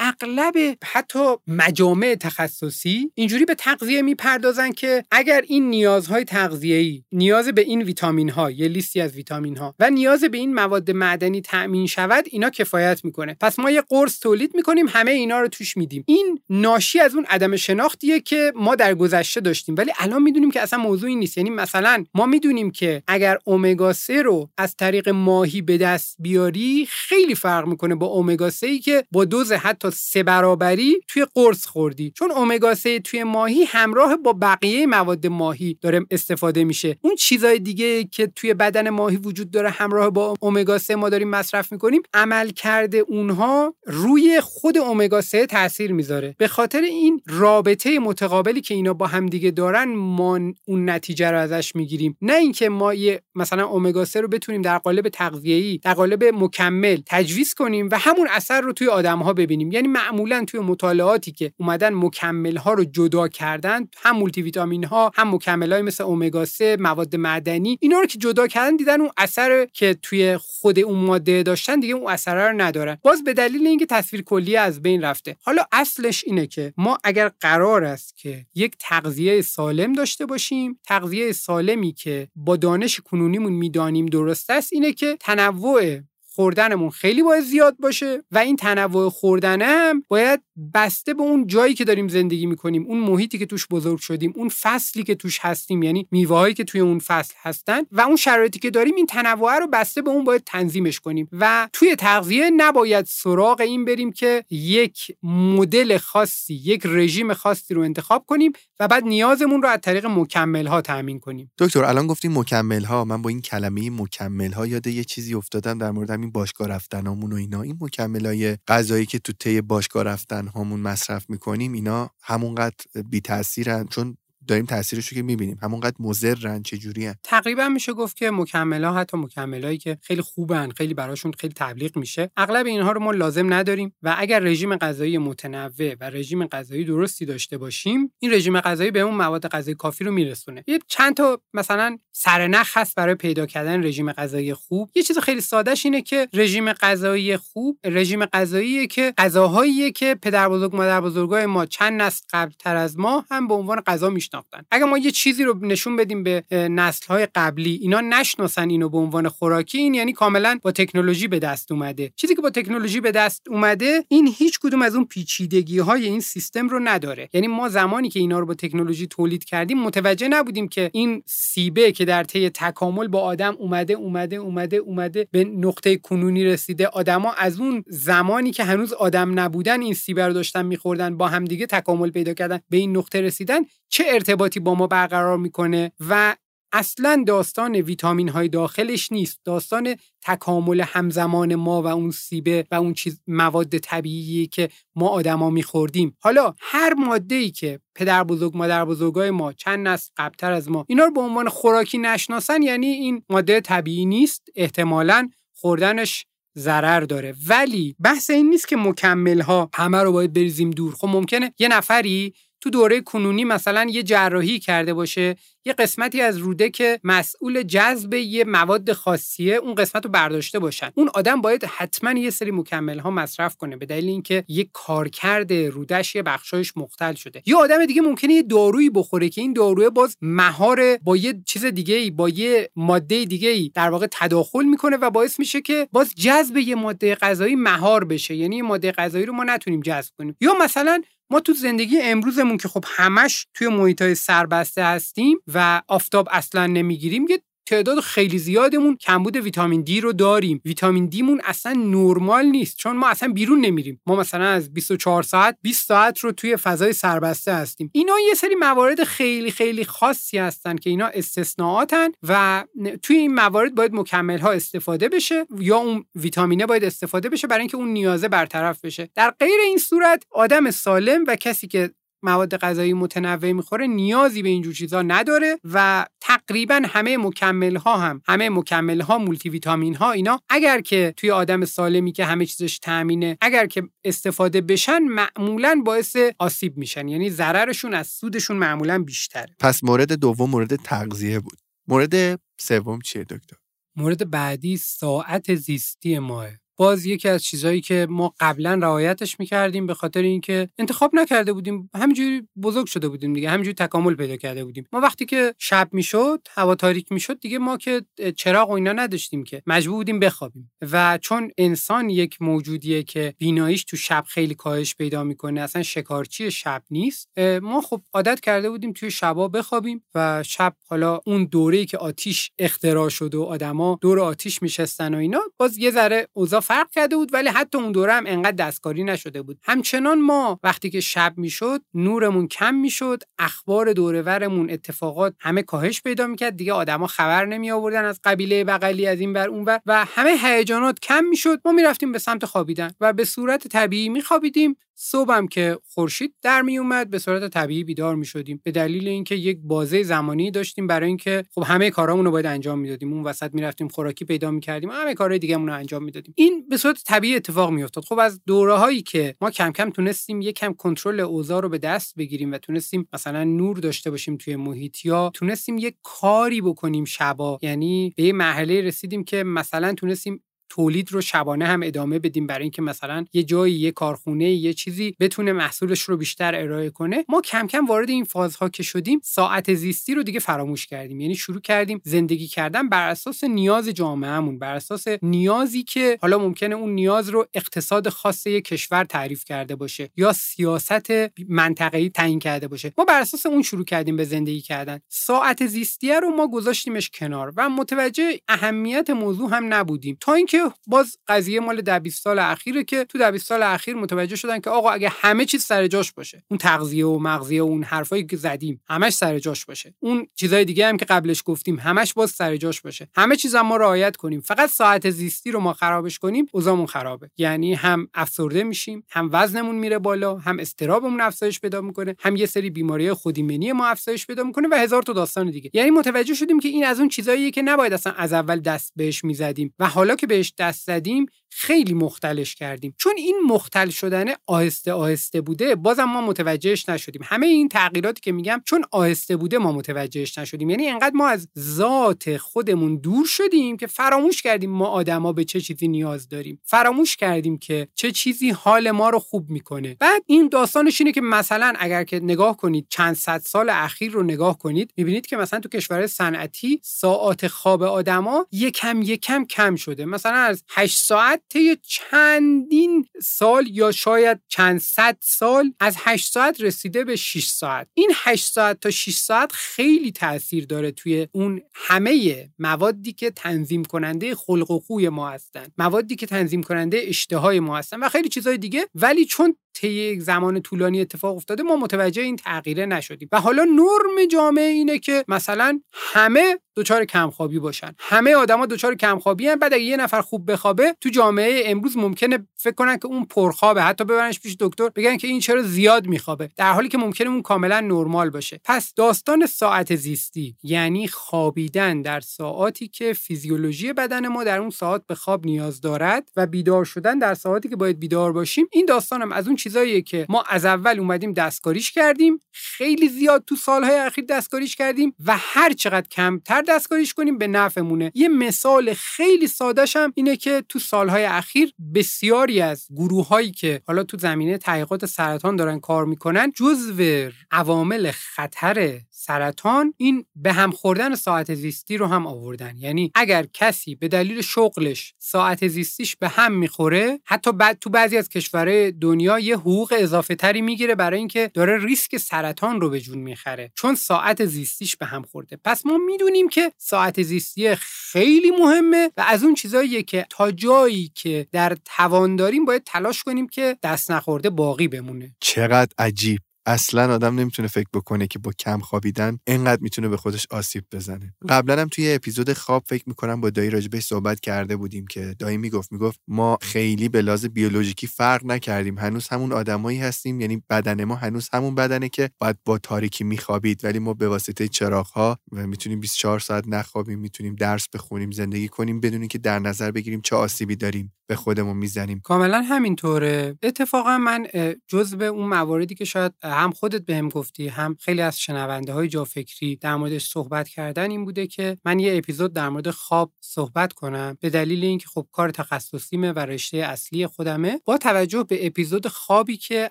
اغلب حتی مجامع تخصصی اینجوری به تغذیه می‌پردازن که اگر این نیازهای تغذیه‌ای نیاز به این ویتامین ها یه لیستی از ویتامین ها و نیاز به این مواد معدنی تأمین شود اینا کفایت می‌کنه. پس ما یه قرص تولید می‌کنیم همه اینا رو توش میدیم. این ناشی از اون عدم شناختیه که ما در گذشته داشتیم ولی الان می‌دونیم که اصلا موضوعی نیست. یعنی مثلا ما می‌دونیم که اگر امگا 3 رو از طریق ماهی به دست بیاری خیلی فرق می‌کنه با امگا 3 که با دوز حتی سه برابری توی قرص خوردی. چون امگا 3 توی ماهی همراه با بقیه مواد ماهی داره استفاده میشه. اون چیزای دیگه که توی بدن ماهی وجود داره همراه با امگا 3 ما داریم مصرف می‌کنیم عمل کرده اونها روی خود امگا 3 تاثیر می‌ذاره. به خاطر این رابطه متقابلی که اینا با هم دیگه دارن ما اون نتیجه رو ازش می‌گیریم. نه اینکه ما یه مثلا امگا 3 رو بتونیم در قالب تغذیه‌ای در قالب مکمل تجویز کنیم و همون اثر رو توی آدم ها ببینیم. یعنی معمولا توی مطالعاتی که اومدن مکمل ها رو جدا کردن هم مولتی ویتامین ها هم مکمل های مثل امگا 3 مواد معدنی اینا رو که جدا کردن دیدن اون اثر که توی خود اون ماده داشتن دیگه اون اثر رو ندارن. باز به دلیل اینکه تصویر کلی از بین رفته. حالا اصلش اینه که ما اگر قرار است که یک تغذیه سالم داشته باشیم تغذیه سالمی که با دانش کنونیمون می‌دانیم درست است اینه که تنوع خوردنمون خیلی باید زیاد باشه و این تنوع خوردن هم باید بسته به اون جایی که داریم زندگی می‌کنیم اون محیطی که توش بزرگ شدیم اون فصلی که توش هستیم یعنی میوههایی که توی اون فصل هستن و اون شرایطی که داریم این تنوع رو بسته به اون باید تنظیمش کنیم. و توی تغذیه نباید سراغ این بریم که یک مدل خاصی یک رژیم خاصی رو انتخاب کنیم و بعد نیازمون رو از طریق مکمل ها تامین کنیم. دکتر الان گفتیم مکمل ها من با این کلمه مکمل ها یاد یه چیزی افتادم در مورد همین باشگاه رفتنامون و اینا این مکمل های غذایی که تو طی باشگاه رفتن هامون مصرف می‌کنیم اینا همونقدر بی تاثیرن چون داریم تاثیرش رو که می‌بینیم. همونقدر مضرن چه جوری تقریبا میشه گفت که مکملا حتی مکملایی که خیلی خوبن خیلی براشون خیلی تبلیغ میشه اغلب اینها رو ما لازم نداریم و اگر رژیم غذایی متنوع و رژیم غذایی درستی داشته باشیم این رژیم غذایی به اون مواد غذایی کافی رو میرسونه. یه چند تا مثلا سرنخ هست برای پیدا کردن رژیم غذایی خوب. یه چیز خیلی سادهش اینه که رژیم غذایی خوب رژیم غذاییه که غذاهایی که پدر بزرگ مادر بزرگای ما چند نسل قبلتر از ما هم به عنوان غذا میشناختن اگر ما یه چیزی رو نشون بدیم به نسل های قبلی اینا نشناسن اینو به عنوان خوراکی این یعنی کاملا با تکنولوژی به دست اومده. چیزی که با تکنولوژی به دست اومده این هیچ کدوم از اون پیچیدگی های این سیستم رو نداره. یعنی ما زمانی که اینا رو با تکنولوژی تولید کردیم متوجه نبودیم که این سیبه که در طی تکامل با آدم اومده اومده اومده اومده به نقطه کنونی رسیده آدما از اون زمانی که هنوز آدم نبودن این سیبه رو داشتن میخوردن با همدیگه تکامل پیدا کردن به این نقطه رسیدن چه ارتباطی با ما برقرار می‌کنه و اصلا داستان ویتامین های داخلش نیست. داستان تکامل همزمان ما و اون سیبه و اون چیز مواد طبیعی که ما آدما میخوردیم. حالا هر ماده ای که پدر بزرگ مادر بزرگای ما چند نسل قبلتر از ما اینا رو به عنوان خوراکی نشناسن یعنی این ماده طبیعی نیست. احتمالا خوردنش ضرر داره. ولی بحث این نیست که مکمل ها همه رو باید بریزیم دور. خب ممکنه یه نفری تو دوره کنونی مثلا یه جراحی کرده باشه یه قسمتی از روده که مسئول جذب یه مواد خاصیه اون قسمت رو برداشته باشن. اون آدم باید حتما یه سری مکمل ها مصرف کنه به دلیل اینکه یه کارکرد رودش یه بخشایش مختل شده. یه آدم دیگه ممکنه یه دارویی بخوره که این داروی باز مهار با یه چیز دیگه ای با یه ماده دیگه ای در واقع تداخل می‌کنه و باعث میشه که باز جذب یه ماده غذایی مهار بشه. یعنی ماده غذایی رو ما نتونیم جذب کنیم. یا مثلا ما تو زندگی امروزمون که خب همش توی محیط های سربسته هستیم و آفتاب اصلا نمی‌گیریم یه تعداد خیلی زیادمون کمبود ویتامین دی رو داریم. ویتامین دی مون اصلا نرمال نیست چون ما اصلا بیرون نمیریم. ما مثلا از 24 ساعت 20 ساعت رو توی فضای سربسته هستیم. اینا یه سری موارد خیلی خیلی خاصی هستن که اینا استثناءاتن و توی این موارد باید مکمل ها استفاده بشه یا اون ویتامینه باید استفاده بشه برای اینکه اون نیازه برطرف بشه. در غیر این صورت آدم سالم و کسی که مواد غذایی متنوع می‌خوره نیازی به اینجور چیزا نداره و تقریبا همه مکمل ها هم همه مکمل ها مولتی ویتامین ها اینا اگر که توی آدم سالمی که همه چیزش تامینه اگر که استفاده بشن معمولا باعث آسیب میشن. یعنی ضررشون از سودشون معمولا بیشتره. پس مورد دوم مورد تغذیه بود. مورد سوم چیه دکتر؟ مورد بعدی ساعت زیستی ماه. باز یکی از چیزهایی که ما قبلا رعایتش می‌کردیم به خاطر اینکه انتخاب نکرده بودیم همینجوری بزرگ شده بودیم دیگه همینجوری تکامل پیدا کرده بودیم. ما وقتی که شب می‌شد هوا تاریک می‌شد دیگه ما که چراغ و اینا نداشتیم که مجبور بودیم بخوابیم. و چون انسان یک موجودیه که بیناییش تو شب خیلی کاهش پیدا می‌کنه اصلا شکارچی شب نیست ما خب عادت کرده بودیم توی شبا بخوابیم و شب حالا اون دوره‌ای که آتیش اختراع شد و آدما دور آتیش میشستن و اینا باز یه ذره اوضاع فرق کرده بود ولی حتی اون دوره هم انقدر دستکاری نشده بود. همچنان ما وقتی که شب می‌شد نورمون کم می‌شد اخبار دورورمون اتفاقات همه کاهش پیدا می‌کرد. دیگه آدما خبر نمی آوردن از قبیله بغلی از این بر اون بر و همه هیجانات کم می‌شد. ما می‌رفتیم به سمت خوابیدن و به صورت طبیعی میخوابیدیم. صبحم که خورشید در می اومد به صورت طبیعی بیدار می شدیم به دلیل اینکه یک بازه زمانی داشتیم برای اینکه خب همه کارامون رو باید انجام می‌دادیم. اون وسط می‌رفتیم خوراکی پیدا می‌کردیم. همه کارهای دیگه رو انجام می‌دادیم. این به صورت طبیعی اتفاق میافتاد. خب از دوره هایی که ما کم کم تونستیم یک کم کنترل اوضاع رو به دست بگیریم و تونستیم مثلا نور داشته باشیم توی محیط یا تونستیم یک کاری بکنیم شبا یعنی به یه مرحله رسیدیم که مثلا تونستیم تولید رو شبانه هم ادامه بدیم برای اینکه مثلا یه جایی یه کارخونه یه چیزی بتونه محصولش رو بیشتر ارائه کنه. ما کم کم وارد این فازها که شدیم ساعت زیستی رو دیگه فراموش کردیم. یعنی شروع کردیم زندگی کردن بر اساس نیاز جامعهمون بر اساس نیازی که حالا ممکنه اون نیاز رو اقتصاد خاص یک کشور تعریف کرده باشه یا سیاست منطقه‌ای تعیین کرده باشه. ما بر اساس اون شروع کردیم به زندگی کردن. ساعت زیستی رو ما گذاشتیمش کنار و متوجه اهمیت موضوع هم نبودیم. تا اینکه باز قضیه مال ده 20 سال اخیره که تو ده 20 سال اخیر متوجه شدن که آقا اگه همه چیز سر جاش باشه اون تغذیه و مغزیه و اون حرفایی که زدیم همش سر جاش باشه. اون چیزای دیگه هم که قبلش گفتیم همش باز سر جاش باشه. همه چیز هم ما رعایت کنیم. فقط ساعت زیستی رو ما خرابش کنیم اوضاعمون خرابه. یعنی هم افسرده میشیم هم وزنمون میره بالا هم استرابمون افزایش پیدا می‌کنه هم یه سری بیماری خودیمنی ما افزایش پیدا می‌کنه و هزار تا داستان دیگه. یعنی متوجه شدیم که این از اون چیزاییه که نباید اصلا از اول دست بهش می‌زدیم و حالا که بهش دست زدیم خیلی مختلش کردیم. چون این مختل شدن آهسته آهسته بوده بازم ما متوجهش نشدیم. همه این تغییراتی که میگم چون آهسته بوده ما متوجهش نشدیم. یعنی انقدر ما از ذات خودمون دور شدیم که فراموش کردیم ما آدما به چه چیزی نیاز داریم. فراموش کردیم که چه چیزی حال ما رو خوب می‌کنه. بعد این داستانش اینه که مثلا اگر که نگاه کنید چند صد سال اخیر رو نگاه کنید می‌بینید که مثلا تو کشور صنعتی ساعات خواب آدما یکم یکم کم شده. مثلا از 8 ساعت طی چندین سال یا شاید چند صد سال از 8 ساعت رسیده به 6 ساعت. این 8 ساعت تا 6 ساعت خیلی تاثیر داره توی اون همه موادی که تنظیم کننده خلق و خوی ما هستن موادی که تنظیم کننده اشتهای ما هستن و خیلی چیزهای دیگه. ولی چون طی یک زمان طولانی اتفاق افتاده ما متوجه این تغییره نشدیم. و حالا نرم جامعه اینه که مثلا همه دچار کمخوابی باشن. همه آدما دچار کمخوابی ان بعد اگه یه نفر خوب بخوابه تو جامعه امروز ممکنه فکر کنن که اون پرخوابه. حتی ببرنش پیش دکتر بگن که این چرا زیاد میخوابه. در حالی که ممکنه اون کاملا نرمال باشه. پس داستان ساعت زیستی یعنی خوابیدن در ساعاتی که فیزیولوژی بدن ما در اون ساعت به خواب نیاز دارد و بیدار شدن در ساعاتی که باید بیدار باشیم این داستانم از اون چیزاییه که ما از اول اومدیم دستکاریش کردیم خیلی زیاد تو سالهای اخیر دستکاریش کردیم و هر چقدر کمتر دستکاریش کنیم به نفعمونه. یه مثال خیلی سادهش هم اینه که تو سالهای اخیر بسیاری از گروه هایی که حالا تو زمینه تحقیقات سرطان دارن کار می‌کنن جزو عوامل خطر سرطان این به هم خوردن ساعت زیستی رو هم آوردن. یعنی اگر کسی به دلیل شغلش ساعت زیستیش به هم می‌خوره حتی بعد تو بعضی از کشورهای دنیا یه حقوق اضافه تری می‌گیره برای اینکه داره ریسک سرطان رو به جون می‌خره چون ساعت زیستیش به هم خورده. پس ما می‌دونیم که ساعت زیستی خیلی مهمه و از اون چیزاییه که تا جایی که در توان داریم باید تلاش کنیم که دست نخورده باقی بمونه. چقدر عجیب. اصلا آدم نمی‌تونه فکر بکنه که با کم خوابیدن اینقدر می‌تونه به خودش آسیب بزنه. قبلا هم توی اپیزود خواب فکر می‌کنم با دایی راجبش صحبت کرده بودیم که دایی می‌گفت می‌گفت ما خیلی به لحاظ بیولوژیکی فرق نکردیم. هنوز همون آدمایی هستیم یعنی بدن ما هنوز همون بدنه که باید با تاریکی میخوابید. ولی ما به واسطه چراغ ها و می‌تونیم 24 ساعت نخوابیم می‌تونیم درس بخونیم زندگی کنیم بدون که در نظر بگیریم چه آسیبی داریم به خودمون می‌زنیم. کاملا همینطوره. اتفاقا من جزء اون مواردی که شاید هم خودت بهم گفتی هم خیلی از شنونده های جافکری در موردش صحبت کردن این بوده که من یه اپیزود در مورد خواب صحبت کنم. به دلیل اینکه خب کار تخصصیمه و رشته اصلی خودمه. با توجه به اپیزود خوابی که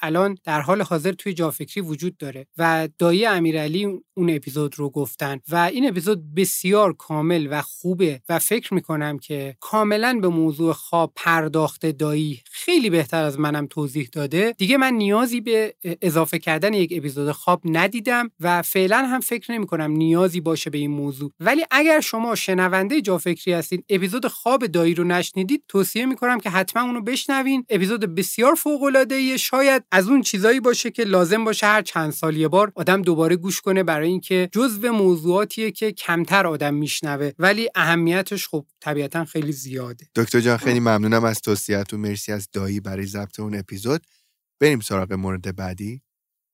الان در حال حاضر توی جافکری وجود داره و دایی امیرعلی اون اپیزود رو گفتن و این اپیزود بسیار کامل و خوبه و فکر می‌کنم که کاملا به موضوع خواب پرداخت دایی خیلی بهتر از منم توضیح داده. دیگه من نیازی به اضافه کردن یک اپیزود خواب ندیدم و فعلا هم فکر نمی کنم نیازی باشه به این موضوع. ولی اگر شما شنونده جا فکری هستین اپیزود خواب دایی رو نشنیدید توصیه می کنم که حتما اونو بشنوین. اپیزود بسیار فوق العاده شاید از اون چیزایی باشه که لازم باشه هر چند سال یه بار آدم دوباره گوش کنه برای اینکه جزو موضوعاتیه که کمتر آدم میشنوه. ولی اهمیتش خب طبیعتا خیلی زیاده. دکتر جان خیلی ممنونم از توصیهتون. مرسی از دایی برای ضبط اون اپیزود. بریم سراغ مورد بعدی.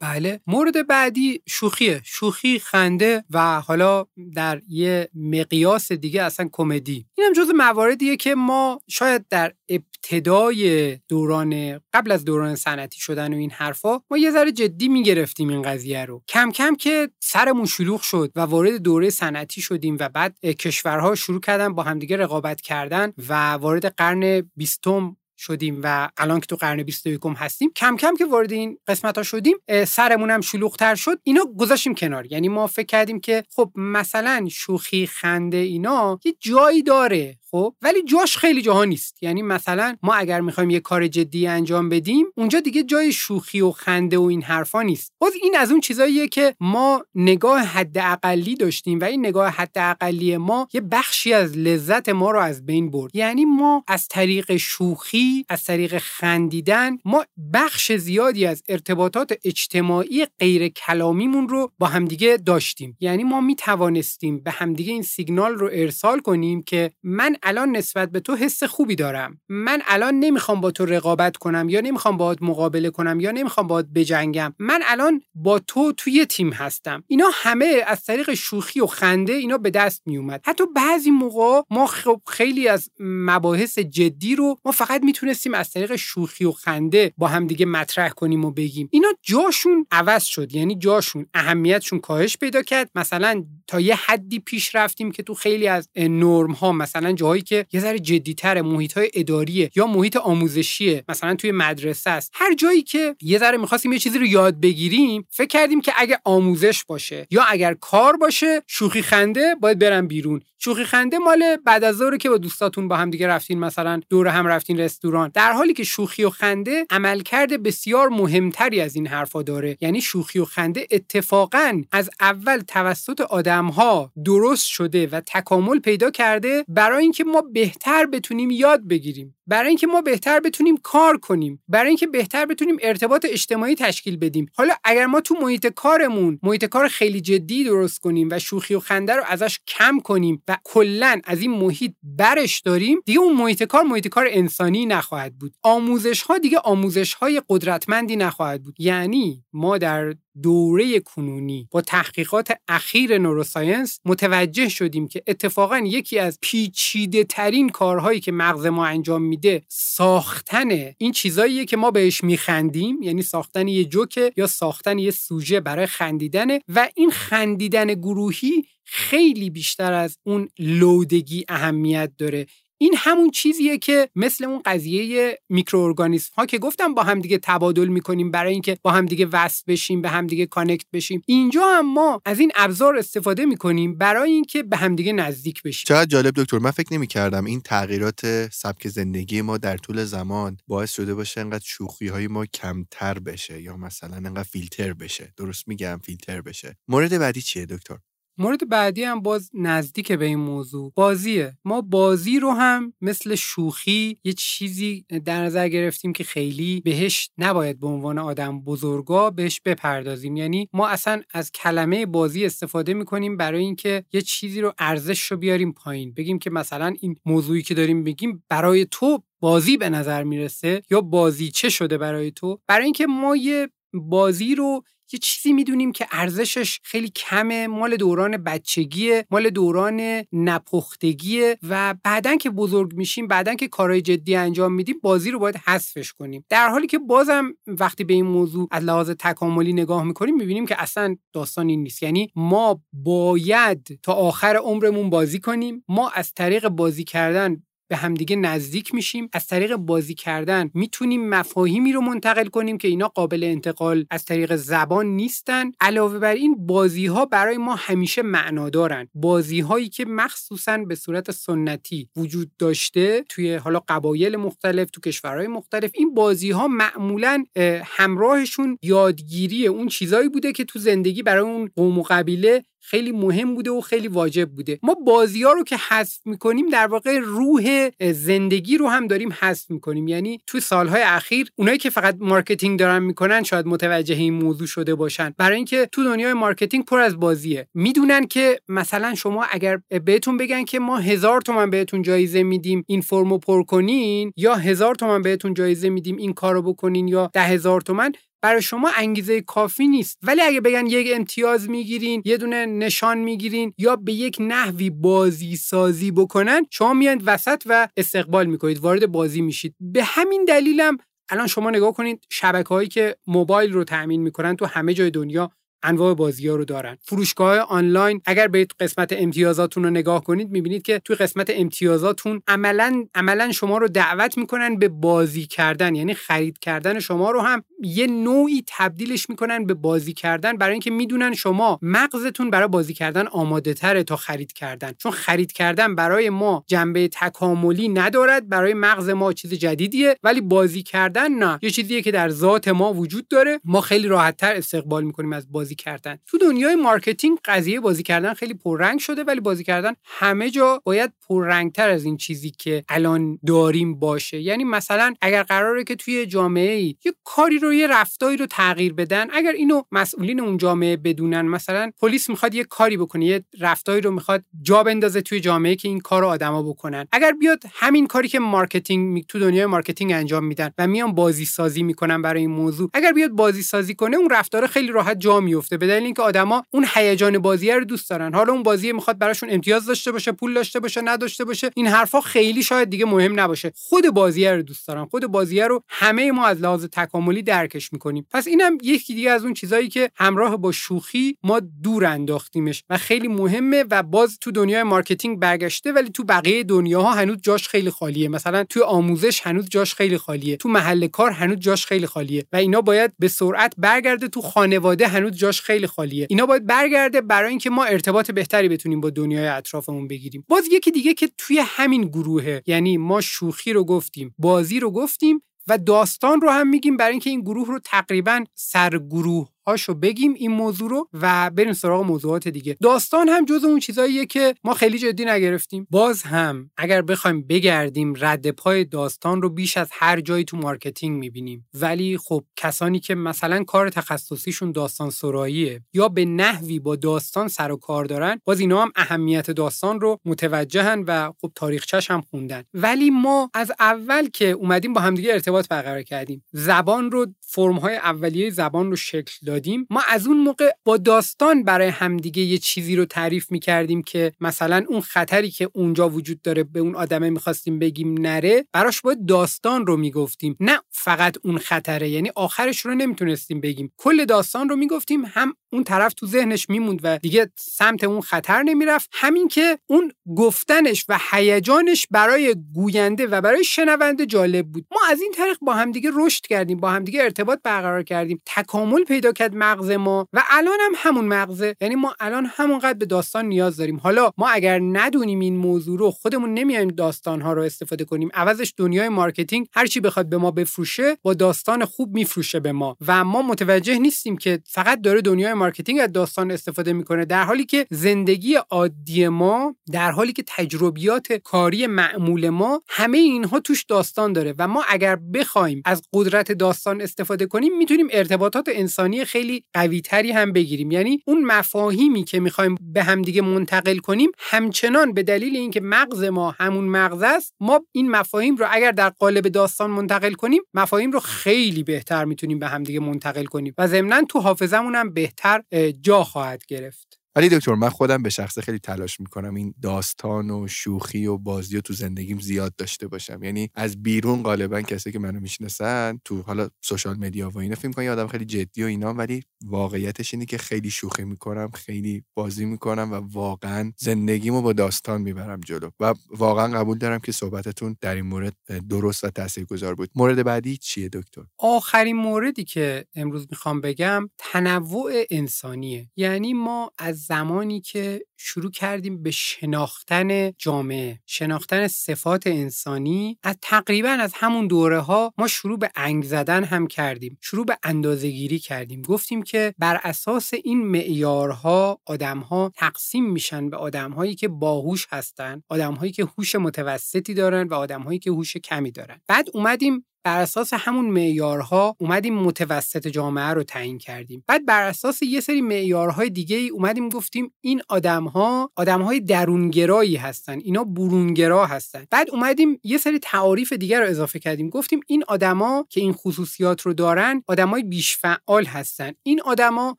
بله. مورد بعدی شوخیه. شوخی خنده و حالا در یه مقیاس دیگه اصلا کمدی. اینم جز مواردیه که ما شاید در ابتدای دوران قبل از دوران صنعتی شدن و این حرفا ما یه ذره جدی می‌گرفتیم این قضیه رو. کم کم که سرمون شلوغ شد و وارد دوره صنعتی شدیم و بعد کشورها شروع کردن با همدیگه رقابت کردن و وارد قرن بیستم شدیم و الان که تو قرن 21 هستیم کم کم که وارد این قسمت ها شدیم سرمون هم شلوغتر شد. اینا گذاشتیم کنار. یعنی ما فکر کردیم که خب مثلا شوخی خنده اینا یه جایی داره خب؟ ولی جاش خیلی جاها نیست. یعنی مثلا ما اگر می‌خوایم یه کار جدی انجام بدیم اونجا دیگه جای شوخی و خنده و این حرفا نیست. باز این از اون چیزاییه که ما نگاه حداقلی داشتیم و این نگاه حداقلی ما یه بخشی از لذت ما رو از بین برد. یعنی ما از طریق شوخی از طریق خندیدن ما بخش زیادی از ارتباطات اجتماعی غیر کلامیمون رو با همدیگه داشتیم. یعنی ما می توانستیم به همدیگه این سیگنال رو ارسال کنیم که من الان نسبت به تو حس خوبی دارم. من الان نمی‌خوام با تو رقابت کنم یا نمی‌خوام باهات مقابله کنم یا نمی‌خوام باهات بجنگم. من الان با تو توی تیم هستم. اینا همه از طریق شوخی و خنده اینا به دست میومد حتی بعضی موقع ما خب خیلی از مباحث جدی رو ما فقط می‌تونستیم از طریق شوخی و خنده با هم دیگه مطرح کنیم و بگیم. اینا جاشون عوض شد. یعنی جاشون اهمیتشون کاهش پیدا کرد. مثلا تا یه حدی پیش رفتیم که تو خیلی از نرم ها مثلا جاهایی که یه ذره جدیتر محیط های اداریه یا محیط آموزشیه مثلا توی مدرسه است. هر جایی که یه ذره می‌خواستیم یه چیزی رو یاد بگیریم فکر کردیم که اگه آموزش باشه یا اگر کار باشه شوخی خنده باید برم بیرون. شوخی خنده مال بعد از ظهر که با دوستاتون با هم دیگه رفتین مثلا دور هم رفتین رستوران. در حالی که شوخی و خنده عملکرد بسیار مهمتری از این حرفا داره. یعنی شوخی و خنده اتفاقا از اول توسط آدمها درست شده و تکامل پیدا کرده برای اینکه ما بهتر بتونیم یاد بگیریم. برای اینکه ما بهتر بتونیم کار کنیم برای اینکه بهتر بتونیم ارتباط اجتماعی تشکیل بدیم. حالا اگر ما تو محیط کارمون محیط کار خیلی جدی درست کنیم و شوخی و خنده رو ازش کم کنیم و کلا از این محیط برش داریم دیگه اون محیط کار محیط کار انسانی نخواهد بود. آموزش ها دیگه آموزش های قدرتمندی نخواهد بود. یعنی ما در دوره کنونی با تحقیقات اخیر نوروساینس متوجه شدیم که اتفاقا یکی از پیچیده ترین کارهایی که مغز ما انجام میده ساختن این چیزاییه که ما بهش میخندیم یعنی ساختن یه جوکه یا ساختن یه سوژه برای خندیدنه و این خندیدن گروهی خیلی بیشتر از اون لودگی اهمیت داره. این همون چیزیه که مثل اون قضیه میکروارگانیسم ها که گفتم با هم دیگه تبادل می‌کنیم برای اینکه با هم دیگه وصل بشیم به هم دیگه کانکت بشیم. اینجا هم ما از این ابزار استفاده می‌کنیم برای اینکه به هم دیگه نزدیک بشیم. چقدر جالب دکتر من فکر نمی‌کردم این تغییرات سبک زندگی ما در طول زمان باعث شده باشه انقدر شوخی های ما کمتر بشه یا مثلا انقدر فیلتر بشه. درست میگم فیلتر بشه. مورد بعدی چیه دکتر؟ مورد بعدی هم باز نزدیک به این موضوع بازیه. ما بازی رو هم مثل شوخی یه چیزی در نظر گرفتیم که خیلی بهش نباید به عنوان آدم بزرگا بهش بپردازیم. یعنی ما اصلا از کلمه بازی استفاده می‌کنیم برای اینکه یه چیزی رو ارزش رو بیاریم پایین. بگیم که مثلا این موضوعی که داریم بگیم برای تو بازی به نظر می‌رسه یا بازی چه شده برای تو؟ برای اینکه ما یه بازی رو یه چیزی می‌دونیم که ارزشش خیلی کمه مال دوران بچگیه مال دوران نپختگیه و بعدا که بزرگ میشیم بعدا که کارهای جدی انجام میدیم بازی رو باید حذفش کنیم. در حالی که بازم وقتی به این موضوع از لحاظ تکاملی نگاه می‌کنیم می‌بینیم که اصلا داستان این نیست. یعنی ما باید تا آخر عمرمون بازی کنیم ما از طریق بازی کردن به همدیگه نزدیک میشیم. از طریق بازی کردن می‌تونیم مفاهیمی رو منتقل کنیم که اینا قابل انتقال از طریق زبان نیستن. علاوه بر این بازی ها برای ما همیشه معنا دارن بازی هایی که مخصوصا به صورت سنتی وجود داشته توی حالا قبایل مختلف تو کشورهای مختلف این بازی ها معمولا همراهشون یادگیری اون چیزایی بوده که تو زندگی برای اون قوم و قبیله خیلی مهم بوده و خیلی واجب بوده. ما بازی ها رو که حذف می‌کنیم در واقع روح زندگی رو هم داریم حذف می‌کنیم. یعنی تو سالهای اخیر اونایی که فقط مارکتینگ دارن می‌کنن شاید متوجه این موضوع شده باشن. برای اینکه تو دنیای مارکتینگ پر از بازیه. می‌دونن که مثلا شما اگر بهتون بگن که ما هزار تومن بهتون جایزه میدیم این فرمو پر کنین یا هزار تومن بهتون جایزه میدیم این کارو بکنین یا ده هزار تومن برای شما انگیزه کافی نیست. ولی اگه بگن یک امتیاز می‌گیرین یه دونه نشان می‌گیرین یا به یک نحوی بازی سازی بکنن شما میاند وسط و استقبال می‌کنید وارد بازی میشید. به همین دلیلم الان شما نگاه کنید شبکه هایی که موبایل رو تأمین می‌کنن تو همه جای دنیا انواع بازی ها رو دارن. فروشگاه آنلاین اگر به قسمت امتیازاتون رو نگاه کنید می‌بینید که توی قسمت امتیازاتون عملا عملا شما رو دعوت می‌کنن به بازی کردن. یعنی خرید کردن شما رو هم یه نوعی تبدیلش می‌کنن به بازی کردن. برای اینکه می‌دونن شما مغزتون برای بازی کردن آماده تره تا خرید کردن. چون خرید کردن برای ما جنبه تکاملی ندارد. برای مغز ما چیز جدیدیه. ولی بازی کردن نه. یه چیزیه که در ذات ما وجود داره. ما خیلی راحتتر استقبال می‌کنیم از بازی کردن. تو دنیای مارکتینگ قضیه بازی کردن خیلی پررنگ شده ولی بازی کردن همه جا باید پررنگتر از این چیزی که الان داریم باشه. یعنی مثلا اگر قراره که توی جامعه ای یه کاری رو یه رفتاری رو تغییر بدن اگر اینو مسئولین اون جامعه بدونن مثلا پلیس می‌خواد یه کاری بکنه یه رفتاری رو می‌خواد جا بندازه توی جامعه که این کار رو آدما بکنن. اگر بیاد همین کاری که مارکتینگ تو دنیای مارکتینگ انجام میدن و میان بازی سازی می‌کنن برای این موضوع اگر بیاد بازی سازی کنه اون رفتار خیلی راحت جا میفته به دلیل اینکه آدما اون هیجان بازی رو دوست دارن. حالا اون بازی می‌خواد براشون امتیاز داشته باشه پول داشته باشه نداشته باشه. این حرفا خیلی شاید دیگه مهم نباشه. خود بازی رو دوست دارن. خود بازی رو همه ما از لحاظ تکاملی درکش می‌کنیم. پس اینم یکی دیگه از اون چیزایی که همراه با شوخی ما دور انداختیمش و خیلی مهمه و باز تو دنیای مارکتینگ برگشته ولی تو بقیه دنیاها هنوز جاش خیلی خالیه. مثلا تو آموزش هنوز جاش خیلی خالیه. تو محل کار هنوز جاش خیلی خالیه. و اینا باید به سرعت برگرده. تو خانواده هنوز جاش خیلی خالیه. اینا باید برگرده برای اینکه ما ارتباط بهتری بتونیم با دنیای اطرافمون بگیریم. باز یکی دیگه که توی همین گروهه یعنی ما شوخی رو گفتیم بازی رو گفتیم و داستان رو هم میگیم برای اینکه این گروه رو تقریبا سرگروه هاشو بگیم این موضوع رو و بریم سراغ موضوعات دیگه. داستان هم جز اون چیزاییه که ما خیلی جدی نگرفتیم. باز هم اگر بخوایم بگردیم رد پای داستان رو بیش از هر جایی تو مارکتینگ می‌بینیم. ولی خب کسانی که مثلا کار تخصصیشون داستان سراییه یا به نحوی با داستان سر و کار دارن باز اینا هم اهمیت داستان رو متوجهن و خب تاریخچش هم خوندن. ولی ما از اول که اومدیم با همدیگه ارتباط برقرار کردیم. زبان رو فرم های اولیه زبان رو شکل دادیم ما از اون موقع با داستان برای همدیگه یه چیزی رو تعریف می‌کردیم که مثلا اون خطری که اونجا وجود داره به اون آدمه می‌خواستیم بگیم نره براش باید داستان رو می‌گفتیم نه فقط اون خطره. یعنی آخرش رو نمی‌تونستیم بگیم. کل داستان رو می‌گفتیم هم اون طرف تو ذهنش میموند و دیگه سمت اون خطر نمی‌رفت همین که اون گفتنش و هیجانش برای گوینده و برای شنونده جالب بود. ما از این طریق با همدیگه رشد کردیم با همدیگه ارتباط برقرار کردیم. تکامل پیدا کرد مغز ما. و الان هم همون مغزه. یعنی ما الان همونقدر به داستان نیاز داریم. حالا ما اگر ندونیم این موضوع رو خودمون نمیایم داستان ها رو استفاده کنیم. عوضش دنیای مارکتینگ. هر چی بخواد به ما بفروشه با داستان خوب میفروشه به ما. و ما متوجه نیستیم که فقط داره دنیای مارکتینگ از داستان استفاده می‌کنه. در حالی که زندگی عادی ما در حالی که تجربیات کاری معمول ما همه اینها توش داستان داره. و ما اگر بخوایم از قدرت داستان استفاده کنیم می‌تونیم ارتباطات انسانی خیلی قوی تری هم بگیریم. یعنی اون مفاهیمی که می‌خوایم به همدیگه منتقل کنیم همچنان به دلیل اینکه مغز ما همون مغز است ما این مفاهیم رو اگر در قالب داستان منتقل کنیم مفاهیم رو خیلی بهتر می‌تونیم به همدیگه منتقل کنیم. و ضمنا تو حافظمون هم بهتر جا خواهد گرفت. ولی دکتر من خودم به شخصه خیلی تلاش می‌کنم این داستان و شوخی و بازی و تو زندگیم زیاد داشته باشم. یعنی از بیرون غالبا کسی که منو می‌شناسن تو حالا سوشال مدیا و اینا فکر می‌کنن آدم خیلی جدی و اینا ولی واقعیتش اینه که خیلی شوخی می‌کنم خیلی بازی می‌کنم و واقعا زندگیمو با داستان می‌برم جلو. و واقعا قبول دارم که صحبتتون در این مورد درست و تاثیرگذار بود. مورد بعدی چیه دکتر؟ آخرین موردی که امروز می‌خوام بگم تنوع انسانیه. یعنی ما از زمانی که شروع کردیم به شناختن جامعه شناختن صفات انسانی. از تقریبا از همون دوره ها ما شروع به انگ زدن هم کردیم شروع به اندازه گیری کردیم. گفتیم که بر اساس این معیارها آدمها تقسیم میشن به آدمهایی که باهوش هستن آدمهایی که هوش متوسطی دارن و آدمهایی که هوش کمی دارن. بعد اومدیم بر اساس همون معیارها اومدیم متوسط جامعه رو تعیین کردیم. بعد بر اساس یه سری معیارهای دیگه ای اومدیم گفتیم این آدمها آدمهای درونگرایی هستن اینا برونگرا هستن. بعد اومدیم یه سری تعاریف دیگر رو اضافه کردیم. گفتیم این آدما که این خصوصیات رو دارن آدمای بیش فعال هستن. این آدما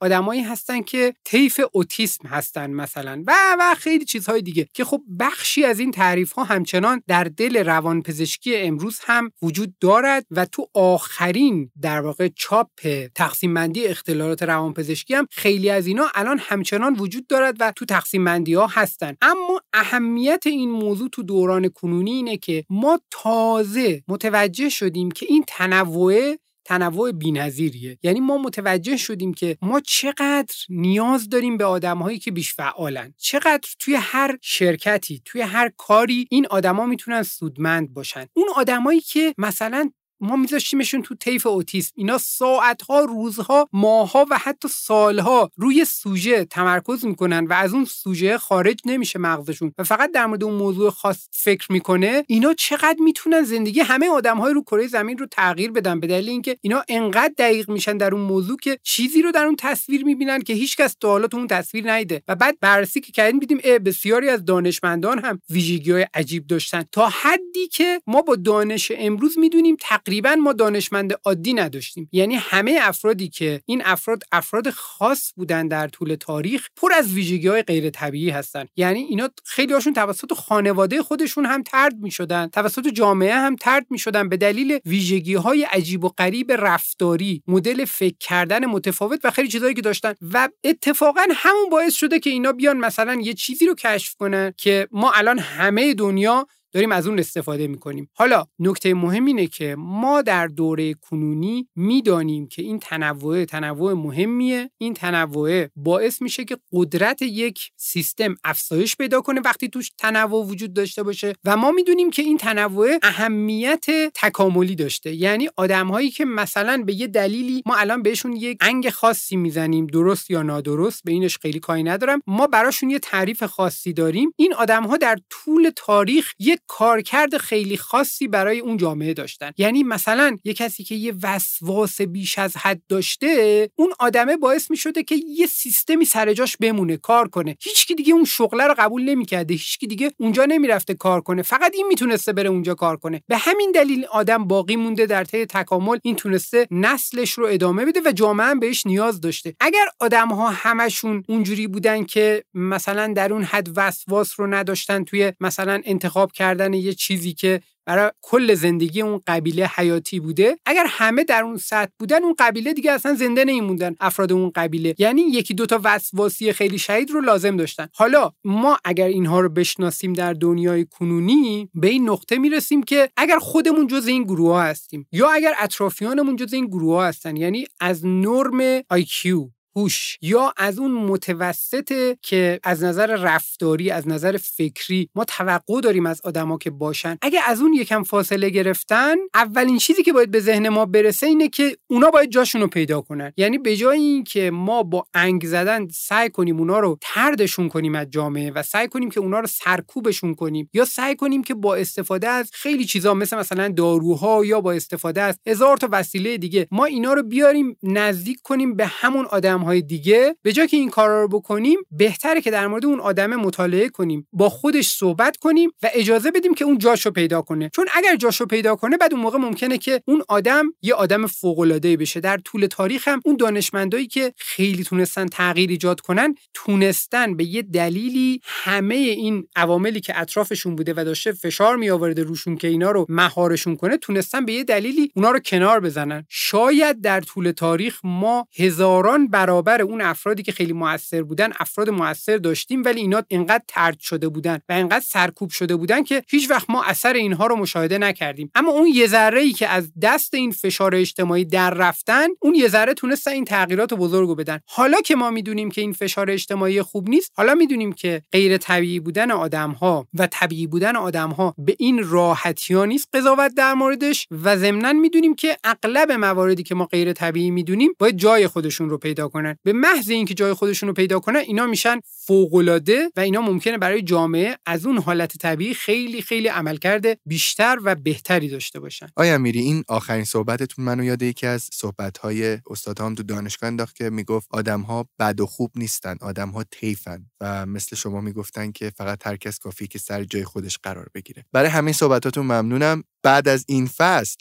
آدمایی هستن که طیف اوتیسم هستن مثلا و و خیلی چیزهای دیگه که خب بخشی از این تعریف ها همچنان در دل روانپزشکی امروز هم وجود دارد و تو آخرین در واقع چاپ تقسیم بندی اختلالات روانپزشکی هم خیلی از اینا الان همچنان وجود دارد و تو تقسیم بندی ها هستن. اما اهمیت این موضوع تو دوران کنونی اینه که ما تازه متوجه شدیم که این تنوع تنوع بینظیریه. یعنی ما متوجه شدیم که ما چقدر نیاز داریم به آدمهایی که بیش فعالن. چقدر توی هر شرکتی توی هر کاری این آدما می‌تونن سودمند باشن. اون آدمایی که مثلا ما میذاشتیمشون تو طیف اوتیسم. اینا ساعتها روزها ماهها و حتی سالها روی سوژه تمرکز می‌کنن و از اون سوژه خارج نمیشه مغزشون. و فقط در مورد اون موضوع خاص فکر می‌کنه اینا چقدر می‌تونن زندگی همه آدمهای رو کره زمین رو تغییر بدن؟ به دلیل اینکه اینا انقدر دقیق میشن در اون موضوع که چیزی رو در اون تصویر می‌بینن که هیچکس تا حالا تو اون تصویر نیده. و بعد بررسی که کردیم دیدیم بسیاری از دانشمندان هم ویژگی های عجیب داشتن. تا حدی که ما با دانش امروز می‌دونیم تقریبا ما دانشمند عادی نداشتیم. یعنی همه افرادی که این افراد افراد خاص بودن در طول تاریخ پر از ویژگی های غیر طبیعی هستن. یعنی اینا خیلی هاشون توسط خانواده خودشون هم ترد می شدن توسط جامعه هم ترد می شدن به دلیل ویژگی های عجیب و غریب رفتاری مدل فکر کردن متفاوت و خیلی چیزهایی که داشتن. و اتفاقا همون باعث شده که اینا بیان مثلا یه چیزی رو کشف کنن که ما الان همه دنیا داریم از اون استفاده می‌کنیم. حالا نکته مهم اینه که ما در دوره کنونی می‌دانیم که این تنوع تنوع مهمیه. این تنوع باعث میشه که قدرت یک سیستم افزایش پیدا کنه وقتی توش تنوع وجود داشته باشه و ما می‌دونیم که این تنوع اهمیت تکاملی داشته. یعنی آدمهایی که مثلا به یه دلیلی ما الان بهشون یک انگ خاصی می‌زنیم درست یا نادرست به اینش خیلی کاری ندارم ما براشون یه تعریف خاصی داریم. این آدمها در طول تاریخ یک کارکرد خیلی خاصی برای اون جامعه داشتن. یعنی مثلا یه کسی که یه وسواس بیش از حد داشته اون آدمه باعث می شده که یه سیستمی سر جاش بمونه کار کنه. هیچکی دیگه اون شغله رو قبول نمی‌کرده هیچکی دیگه اونجا نمی‌رفته کار کنه. فقط این می‌تونسته بره اونجا کار کنه. به همین دلیل آدم باقی مونده در طی تکامل این تونسته نسلش رو ادامه بده و جامعه هم بهش نیاز داشته. اگر آدم ها همشون اونجوری بودن که مثلا در اون حد وسواس رو نداشتن توی مثلا انتخاب کردن یه چیزی که برای کل زندگی اون قبیله حیاتی بوده اگر همه در اون سطح بودن اون قبیله دیگه اصلا زنده نمیموندن افراد اون قبیله. یعنی یکی دوتا وسواسی خیلی شهید رو لازم داشتن. حالا ما اگر اینها رو بشناسیم در دنیای کنونی به این نقطه می‌رسیم که اگر خودمون جز این گروه ها هستیم یا اگر اطرافیانمون جز این گروه ها هستن یعنی از نرم IQ هوش یا از اون متوسطه که از نظر رفتاری از نظر فکری ما توقع داریم از آدما که باشن. اگه از اون یکم فاصله گرفتن اولین چیزی که باید به ذهن ما برسه اینه که اونا باید جاشون رو پیدا کنن. یعنی به جای اینکه ما با انگ زدن سعی کنیم اونا رو تردشون کنیم از جامعه و سعی کنیم که اونا رو سرکوبشون کنیم یا سعی کنیم که با استفاده از خیلی چیزا مثل مثلا داروها یا با استفاده از هزار تا وسیله دیگه ما اینا رو بیاریم نزدیک کنیم به همون آدم های دیگه به جای که این کارا رو بکنیم بهتره که در مورد اون آدم مطالعه کنیم با خودش صحبت کنیم و اجازه بدیم که اون جاشو پیدا کنه. چون اگر جاشو پیدا کنه بعد اون موقع ممکنه که اون آدم یه آدم فوق العاده بشه. در طول تاریخ هم اون دانشمندایی که خیلی تونستن تغییر ایجاد کنن تونستن به یه دلیلی همه این عواملی که اطرافشون بوده و داشته فشار می آورده روشون که اینا رو مهارشون کنه تونستن به یه دلیلی اونا رو کنار بزنن. شاید در طول تاریخ ما هزاران برابر برابر اون افرادی که خیلی موثر بودن افراد موثر داشتیم ولی اینا اینقدر ترد شده بودن و اینقدر سرکوب شده بودن که هیچ وقت ما اثر اینها رو مشاهده نکردیم. اما اون یه ذره ای که از دست این فشار اجتماعی در رفتن اون یه ذره تونستن این تغییرات بزرگو بدن. حالا که ما می‌دونیم که این فشار اجتماعی خوب نیست حالا می‌دونیم که غیر طبیعی بودن آدم ها و طبیعی بودن آدم ها به این راحتی ها نیست قضاوت در موردش و ضمنا می‌دونیم که اغلب مواردی که ما غیر طبیعی می‌دونیم باید جای خودشون رو پیدا به محض اینکه جای خودشون رو پیدا کنن اینا میشن فوقالعاده و اینا ممکنه برای جامعه از اون حالت طبیعی خیلی خیلی عملکرد بیشتر و بهتری داشته باشن. آیا میری این آخرین صحبتتون منو یاد یکی از صحبت‌های استادام تو دانشگاه انداخت که می‌گفت آدم‌ها بد و خوب نیستن آدم‌ها طیفن و مثل شما می‌گفتن که فقط هر کس کافی که سر جای خودش قرار بگیره. برای همه صحبتاتون ممنونم. بعد از این فصل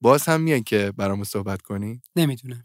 باز هم میان که برامون صحبت کنی؟ نمی‌دونم.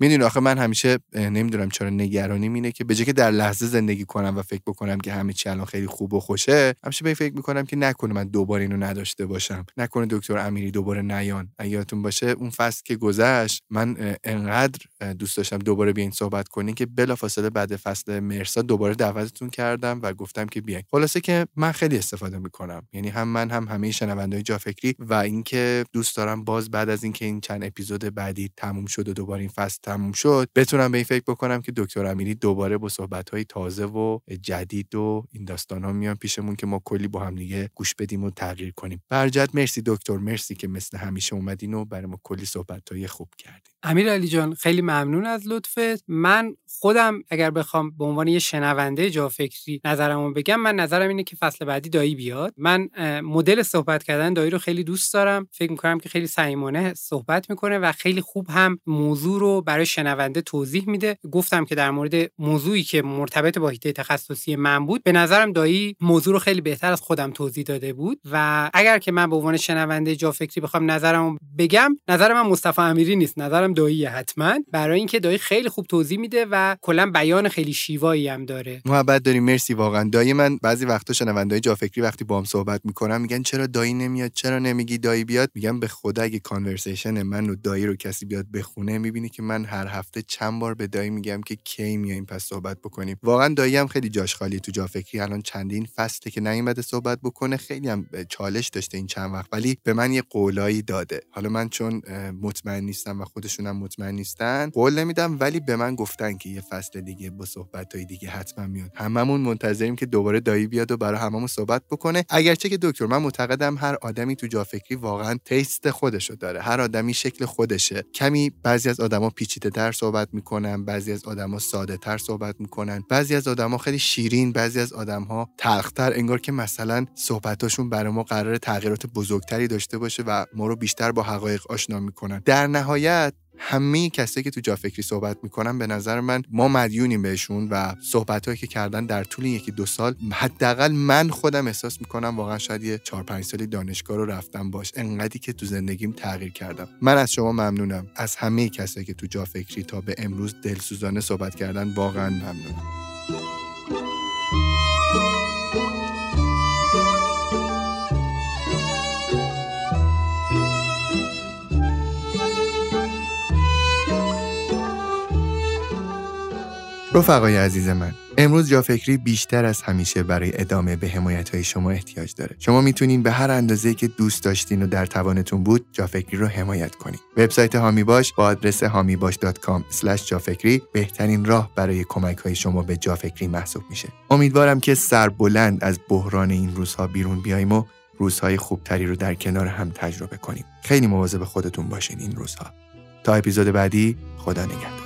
می‌دونی آخه من همیشه نمی‌دونم چرا نگرانیم اینه که به که در لحظه زندگی کنم و فکر بکنم که همه چی الان خیلی خوب و خوشه همیشه به فکر می‌کنم که نکنه من دوباره اینو نداشته باشم. نکنه دکتر امیری دوباره نیان. یادتون باشه اون فصل که گذشت من انقدر دوست داشتم دوباره بیاین صحبت کنین که بلافاصله بعد فصل مرسا دوباره دعوتتون کردم و گفتم که بیاین. خلاصه که من خیلی استفاده می‌کنم. یعنی هم من هم همه شنوندهای جا فکری و اینکه دوست دارم باز بعد از اینکه این چند اپیزود بعدی تموم شد و دوباره این فصل تموم شد. بتونم به این فکر بکنم که دکتر امیری دوباره با صحبت های تازه و جدید و این داستان ها میان پیشمون که ما کلی با هم دیگه گوش بدیم و تغییر کنیم. برجت مرسی دکتر مرسی که مثل همیشه اومدین و برای ما کلی صحبت های خوب کردین. امیر علی جان خیلی ممنون از لطفت. من خودم اگر بخوام به عنوان یه شنونده جا فکری نظرمو بگم من نظرم اینه که فصل بعدی دایی بیاد. من مدل صحبت کردن دایی رو خیلی دوست دارم. فکر می‌کنم که خیلی صمیمانه صحبت می‌کنه و خیلی خوب هم موضوع رو برای شنونده توضیح میده. گفتم که در مورد موضوعی که مرتبط با حیطه تخصصی من بود به نظرم دایی موضوع رو خیلی بهتر از خودم توضیح داده بود و اگر که من به عنوان شنونده جا فکری بخوام نظرم بگم نظر من مصطفی امیری نیست نظرم دایی حتما. برای اینکه دایی خیلی خوب توضیح میده و کلا بیان خیلی شیوایی هم داره. محبت داریم مرسی واقعا. دایی من بعضی وقتا شنوندای جا فکری وقتی با هم صحبت می‌کنم میگن چرا دایی نمیاد چرا نمیگی دایی بیاد؟ میگم به خدا اگه کانورسیشن من و دایی رو کسی بیاد بخونه می‌بینی که من هر هفته چند بار به دایی میگم که کی میایم پس صحبت بکنیم. واقعا دایی هم خیلی جاش خالی تو جا فکری الان چندین فصله که نیومده صحبت بکنه خیلی هم چالش داشته این چند وقت. ولی به من یه قولایی داده. حالا من چون مطمئن نیستم و خودشون خودشون مطمئن نیستن قول نمیدم ولی به من گفتن که یه فصل دیگه با صحبت های دیگه حتما میاد. هممون منتظریم که دوباره دایی بیاد و برای هممون صحبت بکنه. اگرچه که دکتر من معتقدم هر آدمی تو جافکری واقعا تیست خودشو داره. هر آدمی شکل خودشه. کمی بعضی از آدما پیچیده تر صحبت می‌کنن بعضی از آدما ساده تر صحبت می‌کنن. بعضی از آدما خیلی شیرین بعضی از آدمها تلختر انگار که مثلا صحبتاشون برای ما قرار تغییرات بزرگتری داشته باشه و ما رو بیشتر با حقایق آشنا می‌کنن. در نهایت همه کسایی که تو جا فکری صحبت می‌کنن به نظر من ما مدیونیم بهشون و صحبت هایی که کردن در طول یکی دو سال حداقل من خودم احساس می‌کنم واقعا شاید یه چهار پنج سالی دانشگاه رو رفتم باش. انقدری که تو زندگیم تغییر کردم. من از شما ممنونم. از همه کسایی که تو جا فکری تا به امروز دلسوزانه صحبت کردن واقعا ممنونم. رفقای عزیز من امروز جافکری بیشتر از همیشه برای ادامه به حمایت های شما احتیاج داره. شما می‌تونین به هر اندازه که دوست داشتین و در توانتون بود جافکری رو حمایت کنید وبسایت هامی باش با آدرس hamibash.com جافکری بهترین راه برای کمک های شما به جافکری محسوب میشه. امیدوارم که سر بلند از بحران این روزها بیرون بیایم و روزهای خوبتری رو در کنار هم تجربه کنیم. خیلی مواظب خودتون باشین این روزها. تا اپیزود بعدی خدا نگهدار.